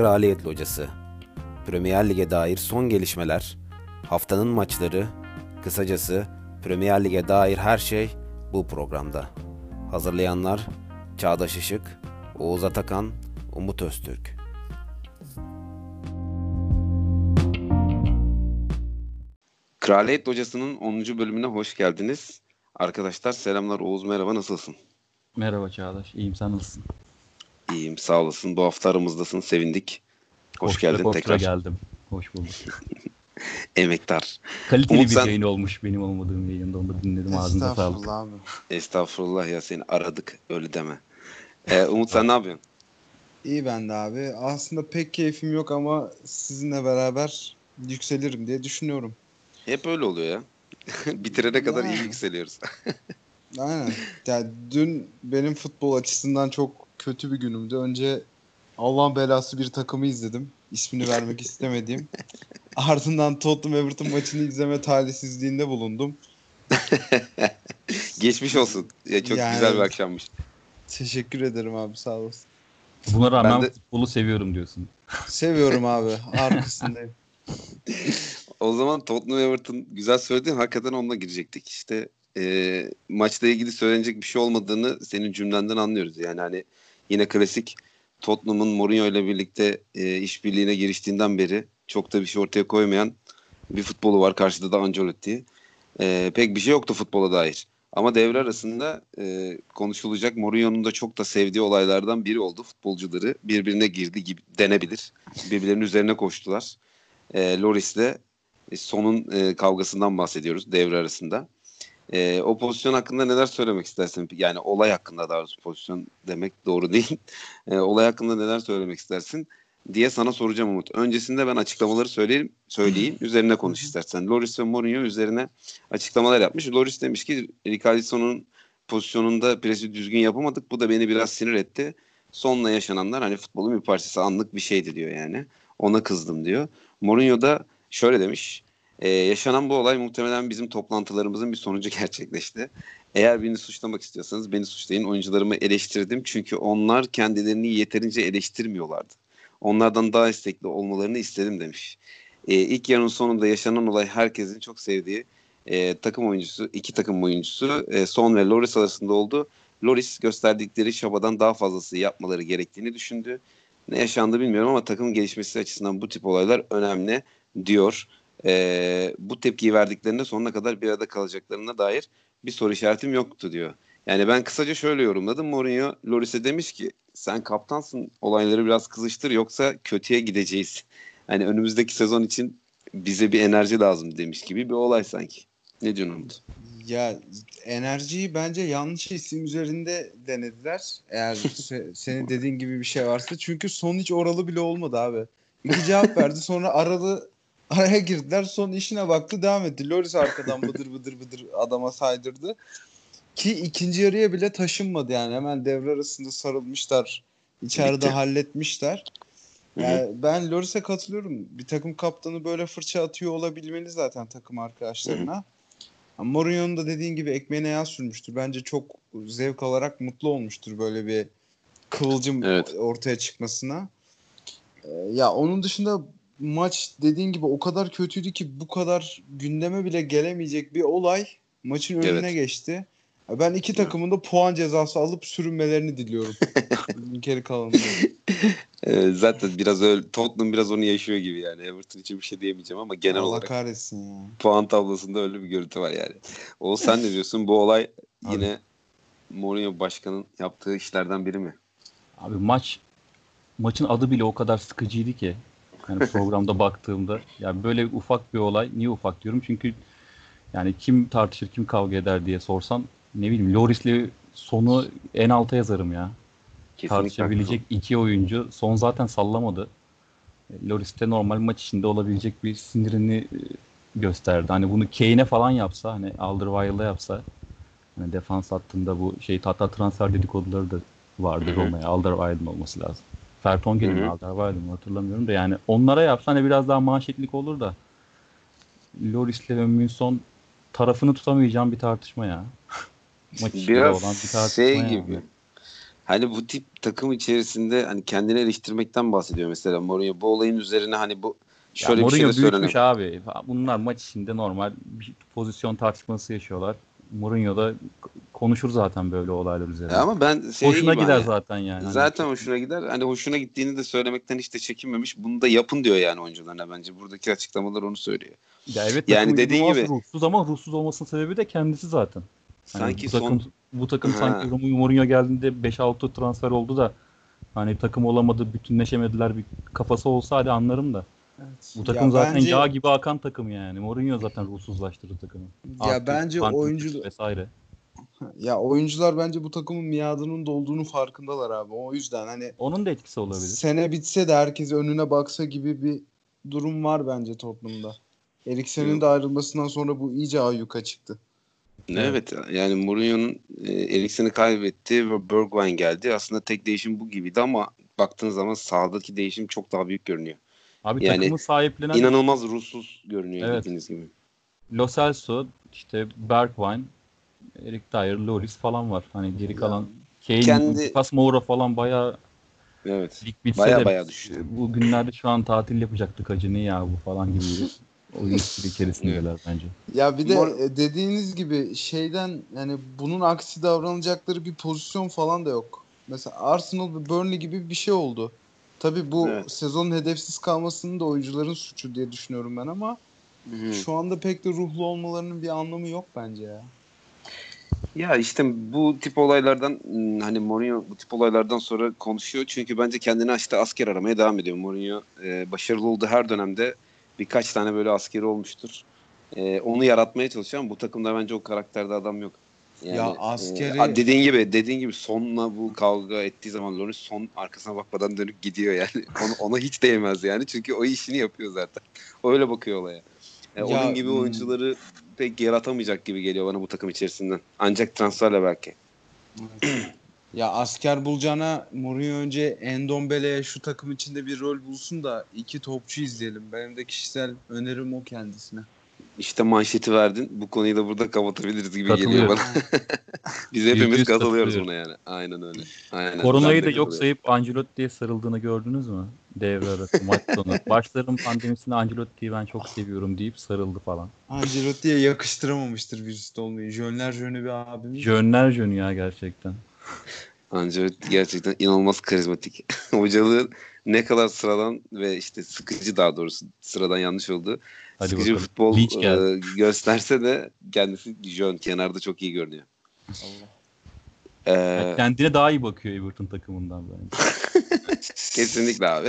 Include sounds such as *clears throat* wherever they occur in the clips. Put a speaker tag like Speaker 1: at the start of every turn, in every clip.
Speaker 1: Kraliyet Locası. Premier Lig'e dair son gelişmeler, haftanın maçları, kısacası Premier Lig'e dair her şey bu programda. Hazırlayanlar Çağdaş Işık, Oğuz Atakan, Umut Öztürk. Kraliyet Locası'nın 10. bölümüne hoş geldiniz. Arkadaşlar selamlar Oğuz merhaba nasılsın?
Speaker 2: Merhaba Çağdaş. İyiyim sen nasılsın?
Speaker 1: İyiyim sağ olasın. Bu hafta aramızdasın sevindik. Hoş
Speaker 2: Koştura
Speaker 1: geldin tekrar.
Speaker 2: geldim. Hoş bulduk. *laughs*
Speaker 1: Emektar.
Speaker 2: Kaliteli
Speaker 1: Umut
Speaker 2: bir
Speaker 1: sen-
Speaker 2: yayın olmuş benim olmadığım yayında. Onu da dinledim ağzınıza sağlık.
Speaker 3: Estağfurullah abi.
Speaker 1: Estağfurullah ya seni aradık öyle deme. Ee, Umut sen ne yapıyorsun?
Speaker 3: İyi ben de abi. Aslında pek keyfim yok ama sizinle beraber yükselirim diye düşünüyorum.
Speaker 1: Hep öyle oluyor ya. *laughs* Bitirene kadar iyi yükseliyoruz. *laughs*
Speaker 3: Aynen. Yani dün benim futbol açısından çok kötü bir günümdü. Önce Allah'ın belası bir takımı izledim. İsmini vermek *laughs* istemediğim. Ardından Tottenham Everton maçını izleme talihsizliğinde bulundum. *laughs*
Speaker 1: Geçmiş olsun. Ya, çok
Speaker 3: Yani-
Speaker 1: güzel bir akşammış.
Speaker 3: Teşekkür ederim abi sağ olasın.
Speaker 2: Buna rağmen
Speaker 1: Ben de-
Speaker 2: futbolu seviyorum diyorsun.
Speaker 3: Seviyorum *laughs* abi. Arkasındayım.
Speaker 1: O zaman Tottenham Everton güzel söyledin. Hakikaten onunla girecektik. İşte e, maçla ilgili söylenecek bir şey olmadığını senin cümlenden anlıyoruz. Yani hani yine klasik Tottenham'ın Mourinho ile birlikte e, işbirliğine giriştiğinden beri çok da bir şey ortaya koymayan bir futbolu var. Karşıda da Ancelotti. E, pek bir şey yoktu futbola dair. Ama devre arasında e, konuşulacak Mourinho'nun da çok da sevdiği olaylardan biri oldu. Futbolcuları birbirine girdi gibi denebilir. Birbirlerinin üzerine koştular. E, Loris'le e, sonun e, kavgasından bahsediyoruz devre arasında. E, o pozisyon hakkında neler söylemek istersin? Yani olay hakkında daha doğrusu pozisyon demek doğru *laughs* değil. E, olay hakkında neler söylemek istersin diye sana soracağım Umut. Öncesinde ben açıklamaları söyleyeyim, söyleyeyim. Üzerine konuş istersen. Loris ve Mourinho üzerine açıklamalar yapmış. Loris demiş ki Ricardison'un pozisyonunda presi düzgün yapamadık. Bu da beni biraz sinir etti. Sonla yaşananlar hani futbolun bir parçası anlık bir şeydi diyor yani. Ona kızdım diyor. Mourinho da şöyle demiş. "Ee, yaşanan bu olay muhtemelen bizim toplantılarımızın bir sonucu *laughs* gerçekleşti. Eğer beni suçlamak istiyorsanız beni suçlayın. Oyuncularımı eleştirdim çünkü onlar kendilerini yeterince eleştirmiyorlardı. Onlardan daha istekli olmalarını istedim demiş. Ee, ilk yarının sonunda yaşanan olay herkesin çok sevdiği e, takım oyuncusu, iki takım oyuncusu e, Son ve Loris arasında oldu. Loris gösterdikleri çabadan daha fazlası yapmaları gerektiğini düşündü. Ne yaşandı bilmiyorum ama takım gelişmesi açısından bu tip olaylar önemli diyor. E, bu tepkiyi verdiklerinde sonuna kadar bir arada kalacaklarına dair bir soru işaretim yoktu diyor. Yani ben kısaca şöyle yorumladım. Mourinho Loris'e demiş ki sen kaptansın olayları biraz kızıştır yoksa kötüye gideceğiz. Hani önümüzdeki sezon için bize bir enerji lazım demiş gibi bir olay sanki. Ne diyorsun Umut?
Speaker 3: Ya enerjiyi bence yanlış isim üzerinde denediler. Eğer se- *laughs* senin dediğin gibi bir şey varsa. Çünkü son hiç oralı bile olmadı abi. İki cevap verdi sonra aralı araya girdiler. Son işine baktı devam etti. Loris arkadan bıdır bıdır bıdır adama saydırdı. Ki ikinci yarıya bile taşınmadı yani. Hemen devre arasında sarılmışlar. İçeride
Speaker 1: Bitti.
Speaker 3: halletmişler. Yani ben Loris'e katılıyorum. Bir takım kaptanı böyle fırça atıyor olabilmeli zaten takım arkadaşlarına. Ama Mourinho'nun da dediğin gibi ekmeğine yağ sürmüştür. Bence çok zevk alarak mutlu olmuştur böyle bir kıvılcım
Speaker 1: Evet.
Speaker 3: ortaya çıkmasına. Ee, ya onun dışında maç dediğin gibi o kadar kötüydü ki bu kadar gündeme bile gelemeyecek bir olay maçın önüne
Speaker 1: Evet.
Speaker 3: geçti. Ben iki takımın da puan cezası alıp sürünmelerini diliyorum. *laughs* Geri kalanında.
Speaker 1: Ee, zaten biraz öyle Tottenham biraz onu yaşıyor gibi yani. Everton için bir şey diyemeyeceğim ama genel
Speaker 3: Allah
Speaker 1: olarak
Speaker 3: kahretsin ya.
Speaker 1: puan tablosunda öyle bir görüntü var yani. O sen ne diyorsun? Bu olay yine Mourinho başkanın yaptığı işlerden biri mi?
Speaker 2: Abi maç maçın adı bile o kadar sıkıcıydı ki. Yani programda baktığımda ya böyle ufak bir olay niye ufak diyorum çünkü yani kim tartışır kim kavga eder diye sorsan ne bileyim Loris'le sonu en alta yazarım ya. tartışabilecek iki oyuncu. Son zaten sallamadı. E, Loris de normal maç içinde olabilecek bir sinirini e, gösterdi. Hani bunu Kane'e falan yapsa, hani Alderweireld'a yapsa hani defans hattında bu şey hatta transfer dedikoduları da vardı. Roma'ya. Alderweireld'ın olması lazım. Fertongen'in mi
Speaker 1: hı.
Speaker 2: Alderweireld'ın mı hatırlamıyorum da yani onlara yapsa hani biraz daha manşetlik olur da Loris'le ve Münson tarafını tutamayacağım bir tartışma ya. *laughs* Maç
Speaker 1: Biraz
Speaker 2: olan bir tartışma
Speaker 1: şey
Speaker 2: yani.
Speaker 1: gibi. hani bu tip takım içerisinde hani kendini eleştirmekten bahsediyor mesela Mourinho. Bu olayın üzerine hani bu şöyle
Speaker 2: ya
Speaker 1: bir şey de
Speaker 2: Mourinho
Speaker 1: söyleniyor.
Speaker 2: abi. Bunlar maç içinde normal bir pozisyon tartışması yaşıyorlar. Mourinho da konuşur zaten böyle olaylar üzerine.
Speaker 1: Ama ben şey
Speaker 2: Hoşuna gider
Speaker 1: hani,
Speaker 2: zaten yani. Hani
Speaker 1: Zaten hoşuna gider. Hani hoşuna gittiğini de söylemekten hiç de çekinmemiş. Bunu da yapın diyor yani oyuncularına bence. Buradaki açıklamalar onu söylüyor.
Speaker 2: Ya evet
Speaker 1: Yani
Speaker 2: inanılmaz
Speaker 1: gibi-
Speaker 2: ruhsuz ama ruhsuz olmasının sebebi de kendisi zaten. Hani
Speaker 1: Sanki
Speaker 2: bu
Speaker 1: son
Speaker 2: takım, bu takım
Speaker 1: Ha.
Speaker 2: sanki Mourinho geldiğinde 5-6 transfer oldu da hani takım olamadı, bütünleşemediler bir kafası olsa hadi anlarım da. Bu takım
Speaker 3: Ya
Speaker 2: zaten
Speaker 3: bence-
Speaker 2: yağ gibi akan takım yani. Mourinho zaten ruhsuzlaştırdı takımı.
Speaker 3: Ya
Speaker 2: Arthur,
Speaker 3: bence oyuncu
Speaker 2: vesaire. *laughs*
Speaker 3: ya oyuncular bence bu takımın miadının dolduğunu farkındalar abi. O yüzden hani
Speaker 2: Onun da etkisi olabilir.
Speaker 3: sene bitse de herkes önüne baksa gibi bir durum var bence Tottenham'da. Eriksen'in de ayrılmasından sonra bu iyice ayyuka çıktı.
Speaker 1: Evet yani Mourinho'nun e, Eriksen'i kaybetti ve Bergwijn geldi. Aslında tek değişim bu gibiydi ama baktığın zaman sahadaki değişim çok daha büyük görünüyor.
Speaker 2: Abi
Speaker 1: Yani
Speaker 2: takımı sahiplenen
Speaker 1: İnanılmaz ruhsuz görünüyor
Speaker 2: Evet.
Speaker 1: dediğiniz gibi.
Speaker 2: Lo Celso, işte Bergwijn, Erik Dyer, Loris falan var. Hani geri kalan Kane,
Speaker 1: Kendi-
Speaker 2: Lucas Moura falan bayağı
Speaker 1: Evet.
Speaker 2: lig bitse
Speaker 1: Baya
Speaker 2: de
Speaker 1: baya düştü.
Speaker 2: bu günlerde şu an tatil yapacaktık acı ne ya bu falan gibi bir oyun *laughs* içerisindeler bence.
Speaker 3: Ya bir de
Speaker 1: Mor-
Speaker 3: e, dediğiniz gibi şeyden yani bunun aksi davranacakları bir pozisyon falan da yok. Mesela Arsenal ve Burnley gibi bir şey oldu. Tabii bu
Speaker 1: Evet.
Speaker 3: sezonun hedefsiz kalmasının da oyuncuların suçu diye düşünüyorum ben ama
Speaker 1: Hı.
Speaker 3: şu anda pek de ruhlu olmalarının bir anlamı yok bence ya.
Speaker 1: Ya işte bu tip olaylardan hmm, hani Mourinho bu tip olaylardan sonra konuşuyor. Çünkü bence kendini işte asker aramaya devam ediyor. Mourinho e, başarılı olduğu her dönemde birkaç tane böyle askeri olmuştur. E, onu yaratmaya çalışıyor ama bu takımda bence o karakterde adam yok. Yani,
Speaker 3: Ya
Speaker 1: e,
Speaker 3: askeri-
Speaker 1: a- dediğin gibi dediğin gibi sonla bu kavga ettiği zaman Loris son arkasına bakmadan dönüp gidiyor yani. *laughs* Ona, ona hiç değmez yani. Çünkü o işini yapıyor zaten. Öyle bakıyor olaya. E,
Speaker 3: Ya,
Speaker 1: onun gibi
Speaker 3: hmm.
Speaker 1: oyuncuları pek yaratamayacak gibi geliyor bana bu takım içerisinden. Ancak transferle belki. *clears throat*
Speaker 3: Ya asker bulacağına Mourinho önce Endombele'ye şu takım içinde bir rol bulsun da iki topçu izleyelim. Benim de kişisel önerim o kendisine.
Speaker 1: İşte manşeti verdin. Bu konuyu da burada kapatabiliriz gibi geliyor bana. *laughs* Biz hepimiz katılıyoruz buna yani. Aynen öyle. Aynen.
Speaker 2: Koronayı da yok sayıp Ancelotti'ye sarıldığını gördünüz mü? Devre arası maç sonu. *laughs* Başlarım pandemisinde Ancelotti'yi ben çok seviyorum deyip sarıldı falan.
Speaker 3: Ancelotti'ye yakıştıramamıştır virüste olmayı. Jönler jönü bir abimiz.
Speaker 2: Jönler jönü ya gerçekten. *laughs*
Speaker 1: Ancelotti gerçekten inanılmaz karizmatik. Hocalığı ne kadar sıradan ve işte sıkıcı daha doğrusu sıradan yanlış oldu.
Speaker 2: Hadi
Speaker 1: sıkıcı
Speaker 2: bakalım.
Speaker 1: futbol e, gösterse de kendisi jön kenarda çok iyi görünüyor. Ee,
Speaker 2: Yani kendine daha iyi bakıyor Everton takımından bence. *laughs*
Speaker 1: Kesinlikle abi.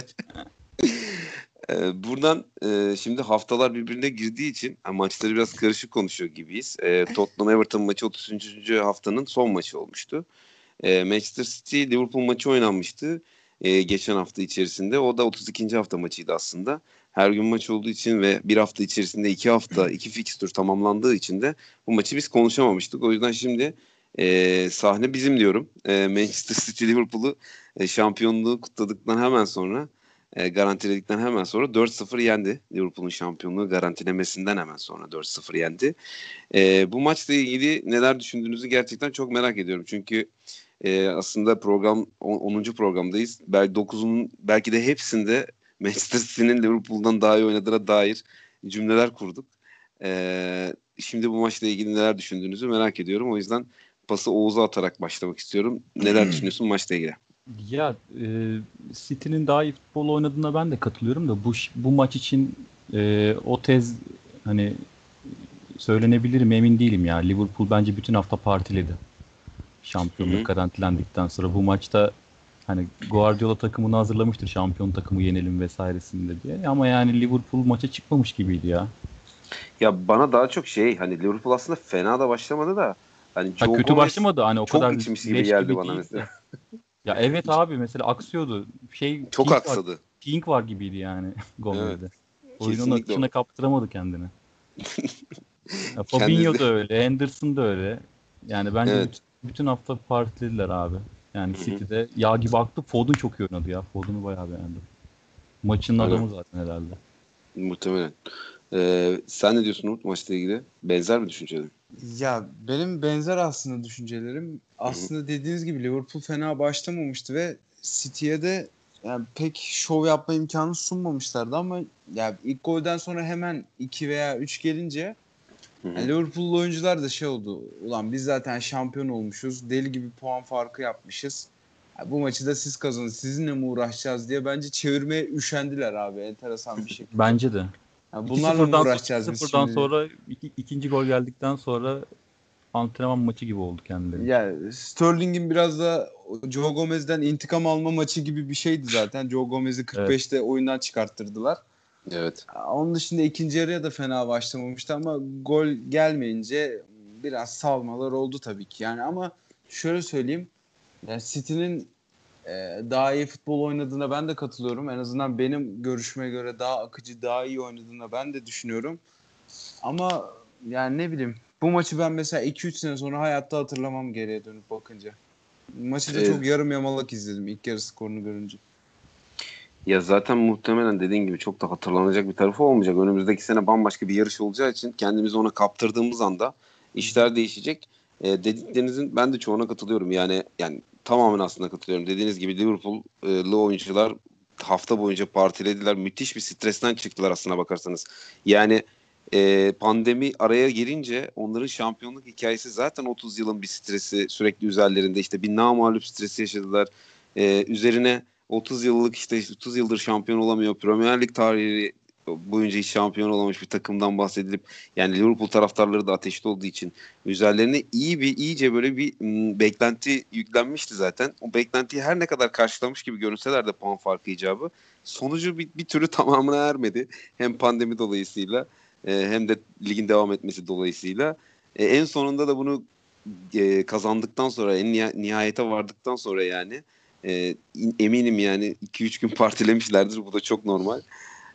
Speaker 1: Ee, buradan e, şimdi haftalar birbirine girdiği için ha, maçları biraz karışık konuşuyor gibiyiz. Ee, Tottenham Everton maçı 33. haftanın son maçı olmuştu. Ee, Manchester City Liverpool maçı oynanmıştı e, geçen hafta içerisinde. O da 32. hafta maçıydı aslında. Her gün maç olduğu için ve bir hafta içerisinde iki hafta iki fikstür tamamlandığı için de bu maçı biz konuşamamıştık. O yüzden şimdi e, sahne bizim diyorum. E, Manchester City Liverpool'u e, şampiyonluğu kutladıktan hemen sonra e, garantiledikten hemen sonra 4-0 yendi. Liverpool'un şampiyonluğu garantilemesinden hemen sonra 4-0 yendi. E, bu maçla ilgili neler düşündüğünüzü gerçekten çok merak ediyorum. Çünkü e, aslında program 10. programdayız. Belki 9'unun belki de hepsinde Manchester City'nin Liverpool'dan daha iyi oynadığına dair cümleler kurduk. E, şimdi bu maçla ilgili neler düşündüğünüzü merak ediyorum. O yüzden pası Oğuz'a atarak başlamak istiyorum. Neler düşünüyorsun maçla ilgili?
Speaker 2: Ya e, City'nin daha iyi futbol oynadığına ben de katılıyorum da bu bu maç için e, o tez hani söylenebilir mi emin değilim ya. Liverpool bence bütün hafta partiledi. Şampiyonluk
Speaker 1: Hı hı.
Speaker 2: garantilendikten sonra bu maçta hani Guardiola takımını hazırlamıştır şampiyon takımı yenelim vesairesinde diye. Ama yani Liverpool maça çıkmamış gibiydi ya.
Speaker 1: Ya bana daha çok şey hani Liverpool aslında fena da başlamadı da hani
Speaker 2: Ha, kötü
Speaker 1: Gomez
Speaker 2: başlamadı hani o
Speaker 1: çok
Speaker 2: kadar
Speaker 1: içmiş gibi geldi bana
Speaker 2: değil
Speaker 1: mesela.
Speaker 2: Ya evet abi mesela aksıyordu. Şey
Speaker 1: Çok
Speaker 2: King var-
Speaker 1: aksadı.
Speaker 2: King var gibiydi yani *laughs* Gomez'de. Oyunun
Speaker 1: kesinlikle
Speaker 2: akışına kaptıramadı kendini. *laughs* ya, Fabinho
Speaker 1: Kendisi-
Speaker 2: da öyle, Henderson da öyle. Yani bence
Speaker 1: Evet.
Speaker 2: bütün, bütün hafta partilediler abi. Yani. City'de yağ gibi aktı. Foden çok iyi oynadı ya. Foden'u bayağı beğendim. Maçın
Speaker 1: Aynen.
Speaker 2: adamı zaten herhalde.
Speaker 1: Muhtemelen. Ee, sen ne diyorsun Umut maçla ilgili? Benzer mi düşüncelerin?
Speaker 3: Ya benim benzer aslında düşüncelerim. Aslında dediğiniz gibi Liverpool fena başlamamıştı ve City'ye de yani pek şov yapma imkanı sunmamışlardı ama ya ilk golden sonra hemen 2 veya 3 gelince yani Liverpool'lu oyuncular da şey oldu. Ulan biz zaten şampiyon olmuşuz. Deli gibi puan farkı yapmışız. Ya bu maçı da siz kazanın. Sizinle mi uğraşacağız diye bence çevirmeye üşendiler abi. Enteresan bir şekilde.
Speaker 2: Bence de.
Speaker 3: Yani bunlarla mı uğraşacağız biz şimdi?
Speaker 2: sonra iki, ikinci gol geldikten sonra antrenman maçı gibi oldu kendileri.
Speaker 3: Ya Sterling'in biraz da Joe Gomez'den intikam alma maçı gibi bir şeydi zaten. Joe Gomez'i 45'te oyundan çıkarttırdılar.
Speaker 1: Evet.
Speaker 3: Onun dışında ikinci yarıya da fena başlamamıştı ama gol gelmeyince biraz salmalar oldu tabii ki. Yani ama şöyle söyleyeyim. Yani City'nin e, daha iyi futbol oynadığına ben de katılıyorum. En azından benim görüşme göre daha akıcı, daha iyi oynadığına ben de düşünüyorum. Ama yani ne bileyim bu maçı ben mesela 2-3 sene sonra hayatta hatırlamam geriye dönüp bakınca. Maçı da
Speaker 1: Evet.
Speaker 3: çok yarım yamalak izledim ilk yarı skorunu görünce.
Speaker 1: Ya zaten muhtemelen dediğin gibi çok da hatırlanacak bir tarafı olmayacak. Önümüzdeki sene bambaşka bir yarış olacağı için kendimizi ona kaptırdığımız anda işler değişecek. E, dediklerinizin ben de çoğuna katılıyorum. Yani yani tamamen aslında katılıyorum. Dediğiniz gibi Liverpool'lı oyuncular hafta boyunca partilediler. Müthiş bir stresten çıktılar aslına bakarsanız. Yani e, pandemi araya girince onların şampiyonluk hikayesi zaten 30 yılın bir stresi sürekli üzerlerinde işte bir namalup stresi yaşadılar. E, üzerine 30 yıllık işte 30 yıldır şampiyon olamıyor. Premier Lig tarihi boyunca hiç şampiyon olamamış bir takımdan bahsedilip yani Liverpool taraftarları da ateşli olduğu için üzerlerine iyi bir iyice böyle bir m, beklenti yüklenmişti zaten. O beklentiyi her ne kadar karşılamış gibi görünseler de puan farkı icabı sonucu bir, bir türlü tamamına ermedi. Hem pandemi dolayısıyla e, hem de ligin devam etmesi dolayısıyla. E, en sonunda da bunu e, kazandıktan sonra en niha- nihayete vardıktan sonra yani e, in- eminim yani 2-3 gün *laughs* partilemişlerdir. Bu da çok normal.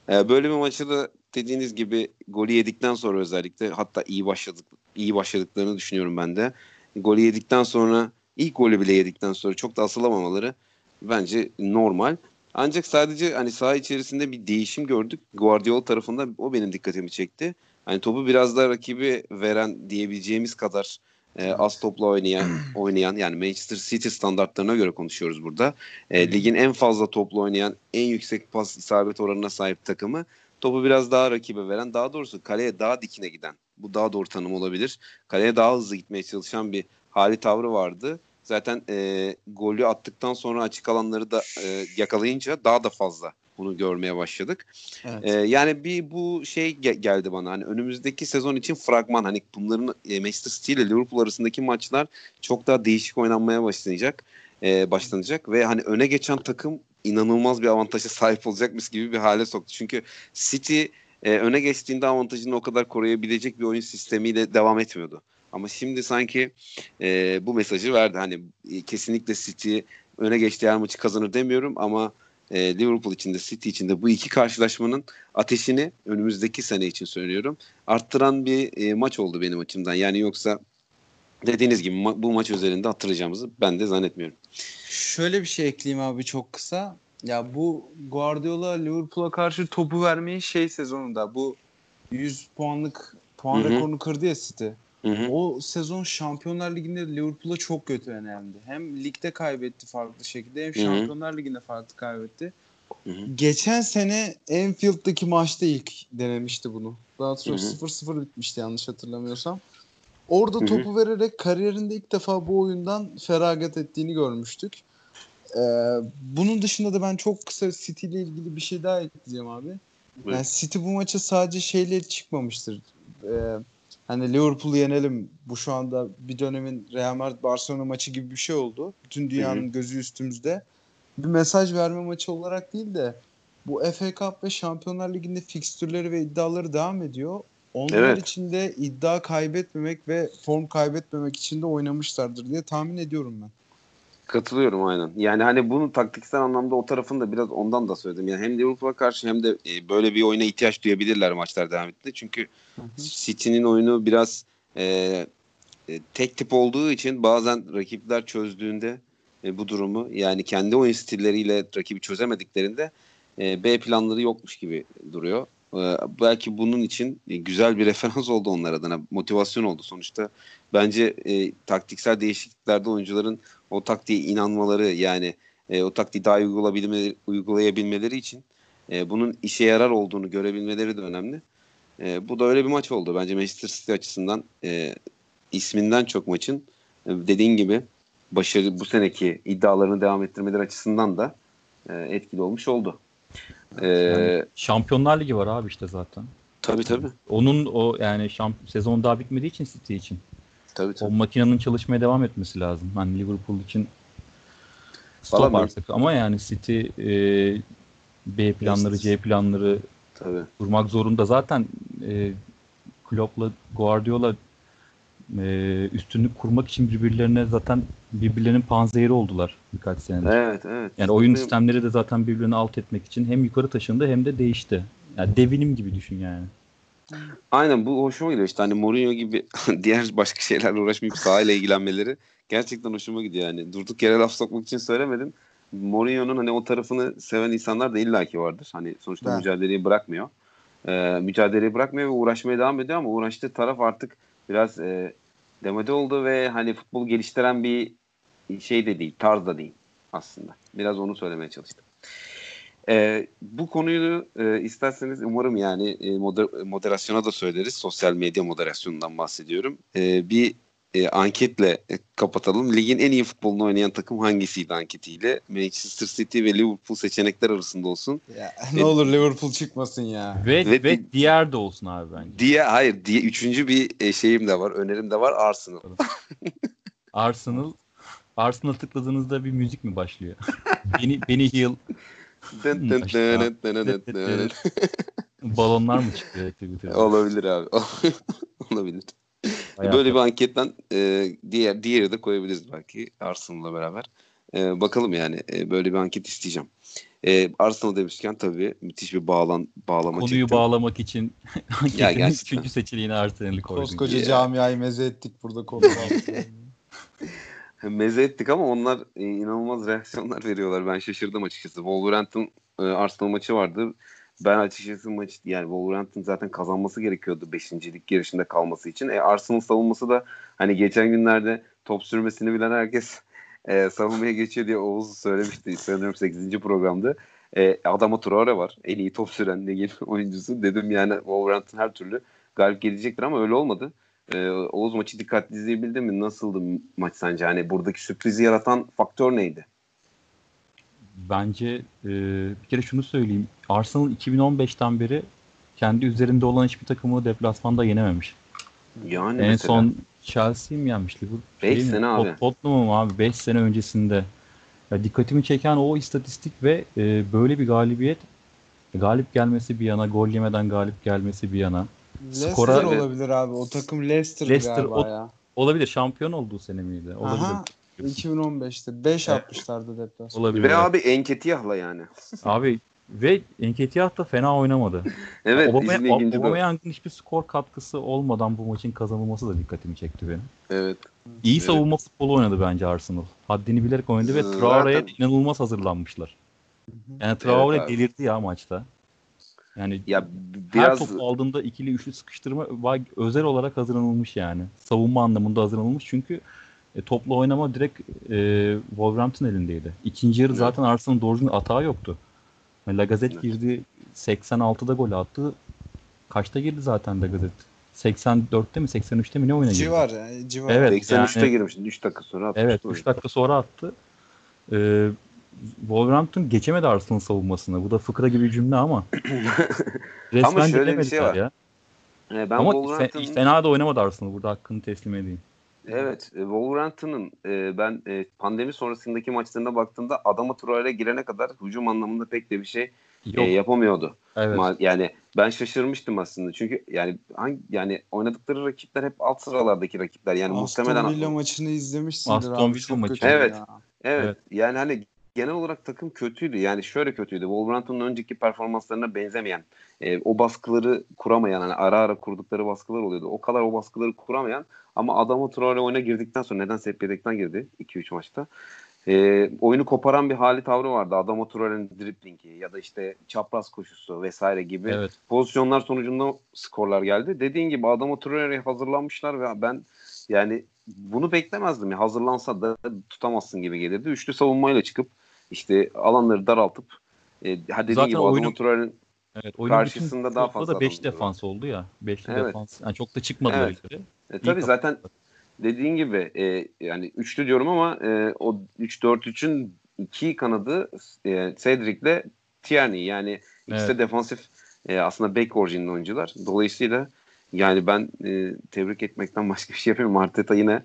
Speaker 1: E, böyle bir maçı da dediğiniz gibi golü yedikten sonra özellikle hatta iyi başladık iyi başladıklarını düşünüyorum ben de. Golü yedikten sonra ilk golü bile yedikten sonra çok da asılamamaları bence normal. Ancak sadece hani saha içerisinde bir değişim gördük. Guardiola tarafından o benim dikkatimi çekti. Hani topu biraz da rakibi veren diyebileceğimiz kadar e, az topla oynayan *clears throat* oynayan yani Manchester City standartlarına göre konuşuyoruz burada. E, ligin en fazla topla oynayan, en yüksek pas isabet oranına sahip takımı topu biraz daha rakibe veren, daha doğrusu kaleye daha dikine giden. Bu daha doğru tanım olabilir. Kaleye daha hızlı gitmeye çalışan bir hali tavrı vardı. Zaten e, golü attıktan sonra açık alanları da e, yakalayınca daha da fazla bunu görmeye başladık.
Speaker 3: Evet.
Speaker 1: Ee, yani bir bu şey ge- geldi bana hani önümüzdeki sezon için fragman hani bunların e, Manchester City ile Liverpool arasındaki maçlar çok daha değişik oynanmaya başlayacak e, başlanacak ve hani öne geçen takım inanılmaz bir avantaja sahip olacakmış gibi bir hale soktu. Çünkü City e, öne geçtiğinde avantajını o kadar koruyabilecek bir oyun sistemiyle devam etmiyordu. Ama şimdi sanki e, bu mesajı verdi. Hani e, kesinlikle City öne geçtiği her maçı kazanır demiyorum ama e, Liverpool için de City için de bu iki karşılaşmanın ateşini önümüzdeki sene için söylüyorum arttıran bir e, maç oldu benim açımdan. Yani yoksa dediğiniz gibi ma- bu maç üzerinde hatırlayacağımızı ben de zannetmiyorum.
Speaker 3: Şöyle bir şey ekleyeyim abi çok kısa. Ya bu Guardiola Liverpool'a karşı topu vermeyi şey sezonunda bu 100 puanlık puan
Speaker 1: Hı hı.
Speaker 3: rekorunu kırdı ya City.
Speaker 1: Hı hı.
Speaker 3: O sezon Şampiyonlar Ligi'nde Liverpool'a çok kötü önemli. Hem ligde kaybetti farklı şekilde hem
Speaker 1: Hı hı.
Speaker 3: Şampiyonlar Ligi'nde farklı kaybetti.
Speaker 1: Hı hı.
Speaker 3: Geçen sene Anfield'daki maçta ilk denemişti bunu.
Speaker 1: Hı hı.
Speaker 3: 0-0 bitmişti yanlış hatırlamıyorsam. Orada
Speaker 1: Hı hı.
Speaker 3: topu vererek kariyerinde ilk defa bu oyundan feragat ettiğini görmüştük. Ee, bunun dışında da ben çok kısa City ile ilgili bir şey daha ekleyeceğim abi. Yani City bu maça sadece şeyle çıkmamıştır. Ee, hani Liverpool'u yenelim. Bu şu anda bir dönemin Real Madrid Barcelona maçı gibi bir şey oldu. Bütün dünyanın gözü üstümüzde. Bir mesaj verme maçı olarak değil de bu FA Cup ve Şampiyonlar Ligi'nde fikstürleri ve iddiaları devam ediyor. Onlar
Speaker 1: Evet.
Speaker 3: için de iddia kaybetmemek ve form kaybetmemek için de oynamışlardır diye tahmin ediyorum ben.
Speaker 1: Katılıyorum aynen. Yani hani bunu taktiksel anlamda o tarafını da biraz ondan da söyledim. Yani hem Liverpool'a karşı hem de e, böyle bir oyuna ihtiyaç duyabilirler maçlar devam ettiğinde. Çünkü City'nin oyunu biraz e, e, tek tip olduğu için bazen rakipler çözdüğünde e, bu durumu yani kendi oyun stilleriyle rakibi çözemediklerinde e, B planları yokmuş gibi duruyor. Ee, belki bunun için güzel bir *laughs* referans oldu onlar adına. Motivasyon oldu sonuçta. Bence e, taktiksel değişikliklerde oyuncuların o taktiğe inanmaları yani e, o taktiği daha uygulayabilmeleri, uygulayabilmeleri için e, bunun işe yarar olduğunu görebilmeleri de önemli. E, bu da öyle bir maç oldu. Bence Manchester City açısından e, isminden çok maçın e, dediğin gibi başarı bu seneki iddialarını devam ettirmeleri açısından da e, etkili olmuş oldu.
Speaker 2: Ee, yani Şampiyonlar Ligi var abi işte zaten.
Speaker 1: Tabii tabii.
Speaker 2: Onun o yani şamp sezon daha bitmediği için City için.
Speaker 1: Tabii tabii.
Speaker 2: O makinenin çalışmaya devam etmesi lazım. Hani Liverpool için stop artık. Ama yani City e, B planları, C planları
Speaker 1: tabii.
Speaker 2: kurmak zorunda. Zaten e, Klopp'la Guardiola e, üstünlük kurmak için birbirlerine zaten birbirlerinin panzehiri oldular birkaç senedir.
Speaker 1: Evet, evet.
Speaker 2: Yani oyun sistemleri de zaten birbirlerini alt etmek için hem yukarı taşındı hem de değişti. Yani devinim gibi düşün yani.
Speaker 1: Aynen bu hoşuma gidiyor işte hani Mourinho gibi *laughs* diğer başka şeylerle uğraşmayıp sahayla ilgilenmeleri gerçekten hoşuma gidiyor yani. Durduk yere laf sokmak için söylemedim. Mourinho'nun hani o tarafını seven insanlar da illaki vardır. Hani sonuçta evet. mücadeleyi bırakmıyor. Ee, mücadeleyi bırakmıyor ve uğraşmaya devam ediyor ama uğraştığı taraf artık biraz e, demode oldu ve hani futbol geliştiren bir şey de değil, tarz da değil aslında. Biraz onu söylemeye çalıştım. E, bu konuyu e, isterseniz umarım yani e, moder- moderasyona da söyleriz. Sosyal medya moderasyonundan bahsediyorum. E, bir e, anketle e, kapatalım. Ligin en iyi futbolunu oynayan takım hangisiydi anketiyle? Manchester City ve Liverpool seçenekler arasında olsun.
Speaker 3: Ya, ne e, olur Liverpool çıkmasın ya.
Speaker 2: Ve, ve, ve diğer de olsun abi bence.
Speaker 1: Diye hayır, diye üçüncü bir e, şeyim de var, önerim de var Arsenal.
Speaker 2: Arsenal Arsenal tıkladığınızda bir müzik mi başlıyor? *laughs* beni beni heal Balonlar mı çıkıyor?
Speaker 1: Olabilir abi. *laughs* Olabilir. Hayatım. Böyle bir anketten e, diğer diğeri de koyabiliriz belki Arsenal'la beraber. E, bakalım yani e, böyle bir anket isteyeceğim. E, Arsenal demişken tabii müthiş bir bağlan bağlama
Speaker 2: Konuyu
Speaker 1: çektim.
Speaker 2: bağlamak için *laughs* anketin üçüncü seçeneğini Arsenal'i koyduk.
Speaker 3: Koskoca camiayı meze ettik burada konu *laughs* *laughs*
Speaker 1: meze ettik ama onlar e, inanılmaz reaksiyonlar veriyorlar. Ben şaşırdım açıkçası. Wolverhampton e, Arsenal maçı vardı. Ben açıkçası maç yani Wolverhampton zaten kazanması gerekiyordu 5. lig yarışında kalması için. E, Arsenal savunması da hani geçen günlerde top sürmesini bilen herkes e, savunmaya geçiyor diye Oğuz söylemişti sanıyorum 8. programda. E, Adama Traore var. En iyi top süren ligin *laughs* oyuncusu. Dedim yani Wolverhampton her türlü galip gelecektir ama öyle olmadı. E, Oğuz maçı dikkatli izleyebildin mi? Nasıldı maç sence? Hani buradaki sürprizi yaratan faktör neydi?
Speaker 2: Bence e, bir kere şunu söyleyeyim. Arsenal 2015'ten beri kendi üzerinde olan hiçbir takımı deplasmanda yenememiş.
Speaker 1: Yani
Speaker 2: en mesela. son Chelsea'yi mi yenmişti?
Speaker 1: 5 sene abi.
Speaker 2: Tottenham abi 5 sene öncesinde. Ya dikkatimi çeken o istatistik ve e, böyle bir galibiyet galip gelmesi bir yana, gol yemeden galip gelmesi bir yana.
Speaker 3: Leicester Skora, olabilir abi. O takım Leicester, Leicester galiba o, ya.
Speaker 2: Olabilir. Şampiyon olduğu sene miydi? Olabilir. Aha,
Speaker 3: 2015'te 5 evet. atmışlardı deplasman.
Speaker 1: Olabilir. Ve abi Enketiyah'la yani. *laughs*
Speaker 2: Abi ve Enketiyah da fena oynamadı. *laughs*
Speaker 1: evet.
Speaker 2: Aubameyang'ın hiçbir skor katkısı olmadan bu maçın kazanılması da dikkatimi çekti benim.
Speaker 1: Evet.
Speaker 2: İyi evet. savunma futbolu oynadı bence Arsenal. Haddini bilerek oynadı ve Traore'ye inanılmaz hazırlanmışlar. Yani Traore evet, delirdi ya maçta. Yani
Speaker 1: ya
Speaker 2: biraz... her topu aldığında ikili üçlü sıkıştırma özel olarak hazırlanılmış yani. Savunma anlamında hazırlanılmış çünkü e, toplu oynama direkt e, Wolverhampton elindeydi. İkinci yarı evet. zaten Arsenal'ın doğru düzgün atağı yoktu. Lagazet evet. girdi 86'da gol attı. Kaçta girdi zaten Lagazet? 84'te mi 83'te mi ne oyuna girdi?
Speaker 3: Civar yani civar.
Speaker 1: Evet, 83'te yani, girmişti 3 dakika sonra attı.
Speaker 2: Evet 3 dakika sonra attı. Ee, Wolverhampton geçemedi Arsenal savunmasını. Bu da fıkra gibi bir cümle ama *clears throat* resmen ama şöyle bir şey var. ya. Ee, ben ama Wolverhampton... fena da oynamadı Arsenal. Burada hakkını teslim edeyim.
Speaker 1: Evet, e, Wolverhampton'ın e, ben e, pandemi sonrasındaki maçlarına baktığımda adama Traore'ye girene kadar hücum anlamında pek de bir şey e, yapamıyordu.
Speaker 2: Evet.
Speaker 1: Yani ben şaşırmıştım aslında. Çünkü yani hangi yani oynadıkları rakipler hep alt sıralardaki rakipler. Yani
Speaker 3: Aston
Speaker 1: muhtemelen
Speaker 3: Villa maçını izlemişsindir
Speaker 2: Aston Villa maçı.
Speaker 1: Evet. evet. Evet. Yani hani genel olarak takım kötüydü. Yani şöyle kötüydü. Wolverhampton'un önceki performanslarına benzemeyen, e, o baskıları kuramayan, hani ara ara kurdukları baskılar oluyordu. O kadar o baskıları kuramayan ama adamı Traore oyuna girdikten sonra nedense hep yedekten girdi 2-3 maçta. e, oyunu koparan bir hali tavrı vardı. Adama Traore'nin driplingi ya da işte çapraz koşusu vesaire gibi
Speaker 2: Evet.
Speaker 1: pozisyonlar sonucunda skorlar geldi. Dediğin gibi Adama Traore'ye hazırlanmışlar ve ben yani bunu beklemezdim. Ya. Hazırlansa da tutamazsın gibi gelirdi. Üçlü savunmayla çıkıp işte alanları daraltıp e, ha dediğin gibi
Speaker 2: oyunun-
Speaker 1: Traore'nin
Speaker 2: Evet, oyunun
Speaker 1: Karşısında daha fazla
Speaker 2: da 5
Speaker 1: adam var.
Speaker 2: defans oldu ya. 5'li
Speaker 1: Evet.
Speaker 2: defans. Yani çok da çıkmadılar
Speaker 1: Evet.
Speaker 2: yukarı.
Speaker 1: E, tabii
Speaker 2: İyi
Speaker 1: zaten dediğin gibi e, yani üçlü diyorum ama e, o 3-4-3'ün iki kanadı e, Cedric'le Tierney yani ikisi de
Speaker 2: Evet.
Speaker 1: defansif e, aslında back orijinli oyuncular. Dolayısıyla yani ben e, tebrik etmekten *laughs* başka bir şey yapıyorum. Arteta yine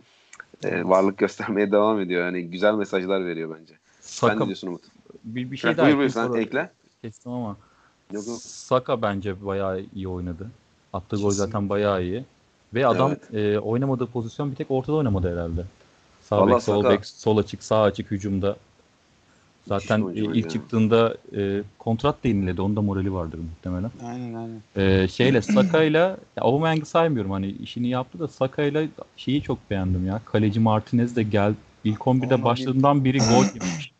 Speaker 1: e, varlık göstermeye devam ediyor. Yani güzel mesajlar veriyor bence. Sen ne
Speaker 2: Saka
Speaker 1: diyorsun Umut?
Speaker 2: bir, bir şey
Speaker 1: Şey
Speaker 2: daha
Speaker 1: buyur buyur sen
Speaker 2: sonra
Speaker 1: ekle.
Speaker 2: kestim ama
Speaker 1: Yok, yok.
Speaker 2: Saka bence bayağı iyi oynadı. Attığı gol zaten bayağı iyi. Ve adam e, oynamadığı pozisyon bir tek ortada oynamadı herhalde. Sağ
Speaker 1: Vallahi
Speaker 2: bek, sol
Speaker 1: Saka-
Speaker 2: bek, sol açık, sağ açık hücumda. Zaten e, ilk çıktığında e, kontrat da yeniledi. Onda morali vardır muhtemelen.
Speaker 3: Aynen aynen.
Speaker 2: E, şeyle Saka'yla ya Aubameyang'ı saymıyorum hani işini yaptı da Saka'yla şeyi çok beğendim ya. Kaleci Martinez de gel ilk 11'de
Speaker 3: Ona
Speaker 2: başladığından biri gol yemiş.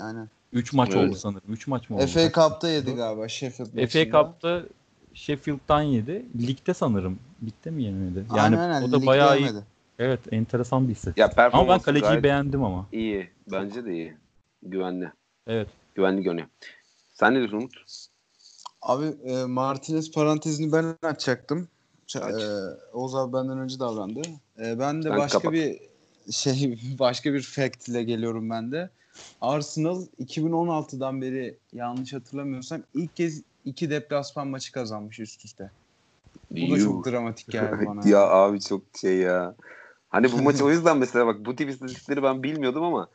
Speaker 3: Aynen.
Speaker 2: 3 maç
Speaker 1: Evet.
Speaker 2: oldu sanırım. 3 maç mı oldu?
Speaker 3: FA Cup'ta yedi galiba Sheffield
Speaker 2: FA
Speaker 3: maçında.
Speaker 2: Cup'ta Sheffield'dan yedi. Ligde sanırım. Ligde mi yemedi? Yani
Speaker 3: Aynen, aynen.
Speaker 2: o da
Speaker 3: Ligde
Speaker 2: bayağı iyi.
Speaker 3: yemedi.
Speaker 2: Evet, enteresan bir istatistik.
Speaker 1: Ya
Speaker 2: Ama ben kaleciyi
Speaker 1: gayet
Speaker 2: beğendim ama.
Speaker 1: iyi. Bence de iyi. Güvenli.
Speaker 2: Evet.
Speaker 1: Güvenli görünüyor. Sen ne diyorsun Umut?
Speaker 3: Abi e, Martinez parantezini ben açacaktım.
Speaker 1: Aç.
Speaker 3: E, Oğuz abi benden önce davrandı. E, ben de
Speaker 1: Sen
Speaker 3: başka
Speaker 1: kapat.
Speaker 3: bir şey *laughs* başka bir fact ile geliyorum ben de. Arsenal 2016'dan beri yanlış hatırlamıyorsam ilk kez iki deplasman maçı kazanmış üst üste. Bu da
Speaker 1: Yuh.
Speaker 3: çok dramatik geldi bana.
Speaker 1: ya abi çok şey ya. Hani bu maç o *laughs* yüzden mesela bak bu tip istatistikleri ben bilmiyordum ama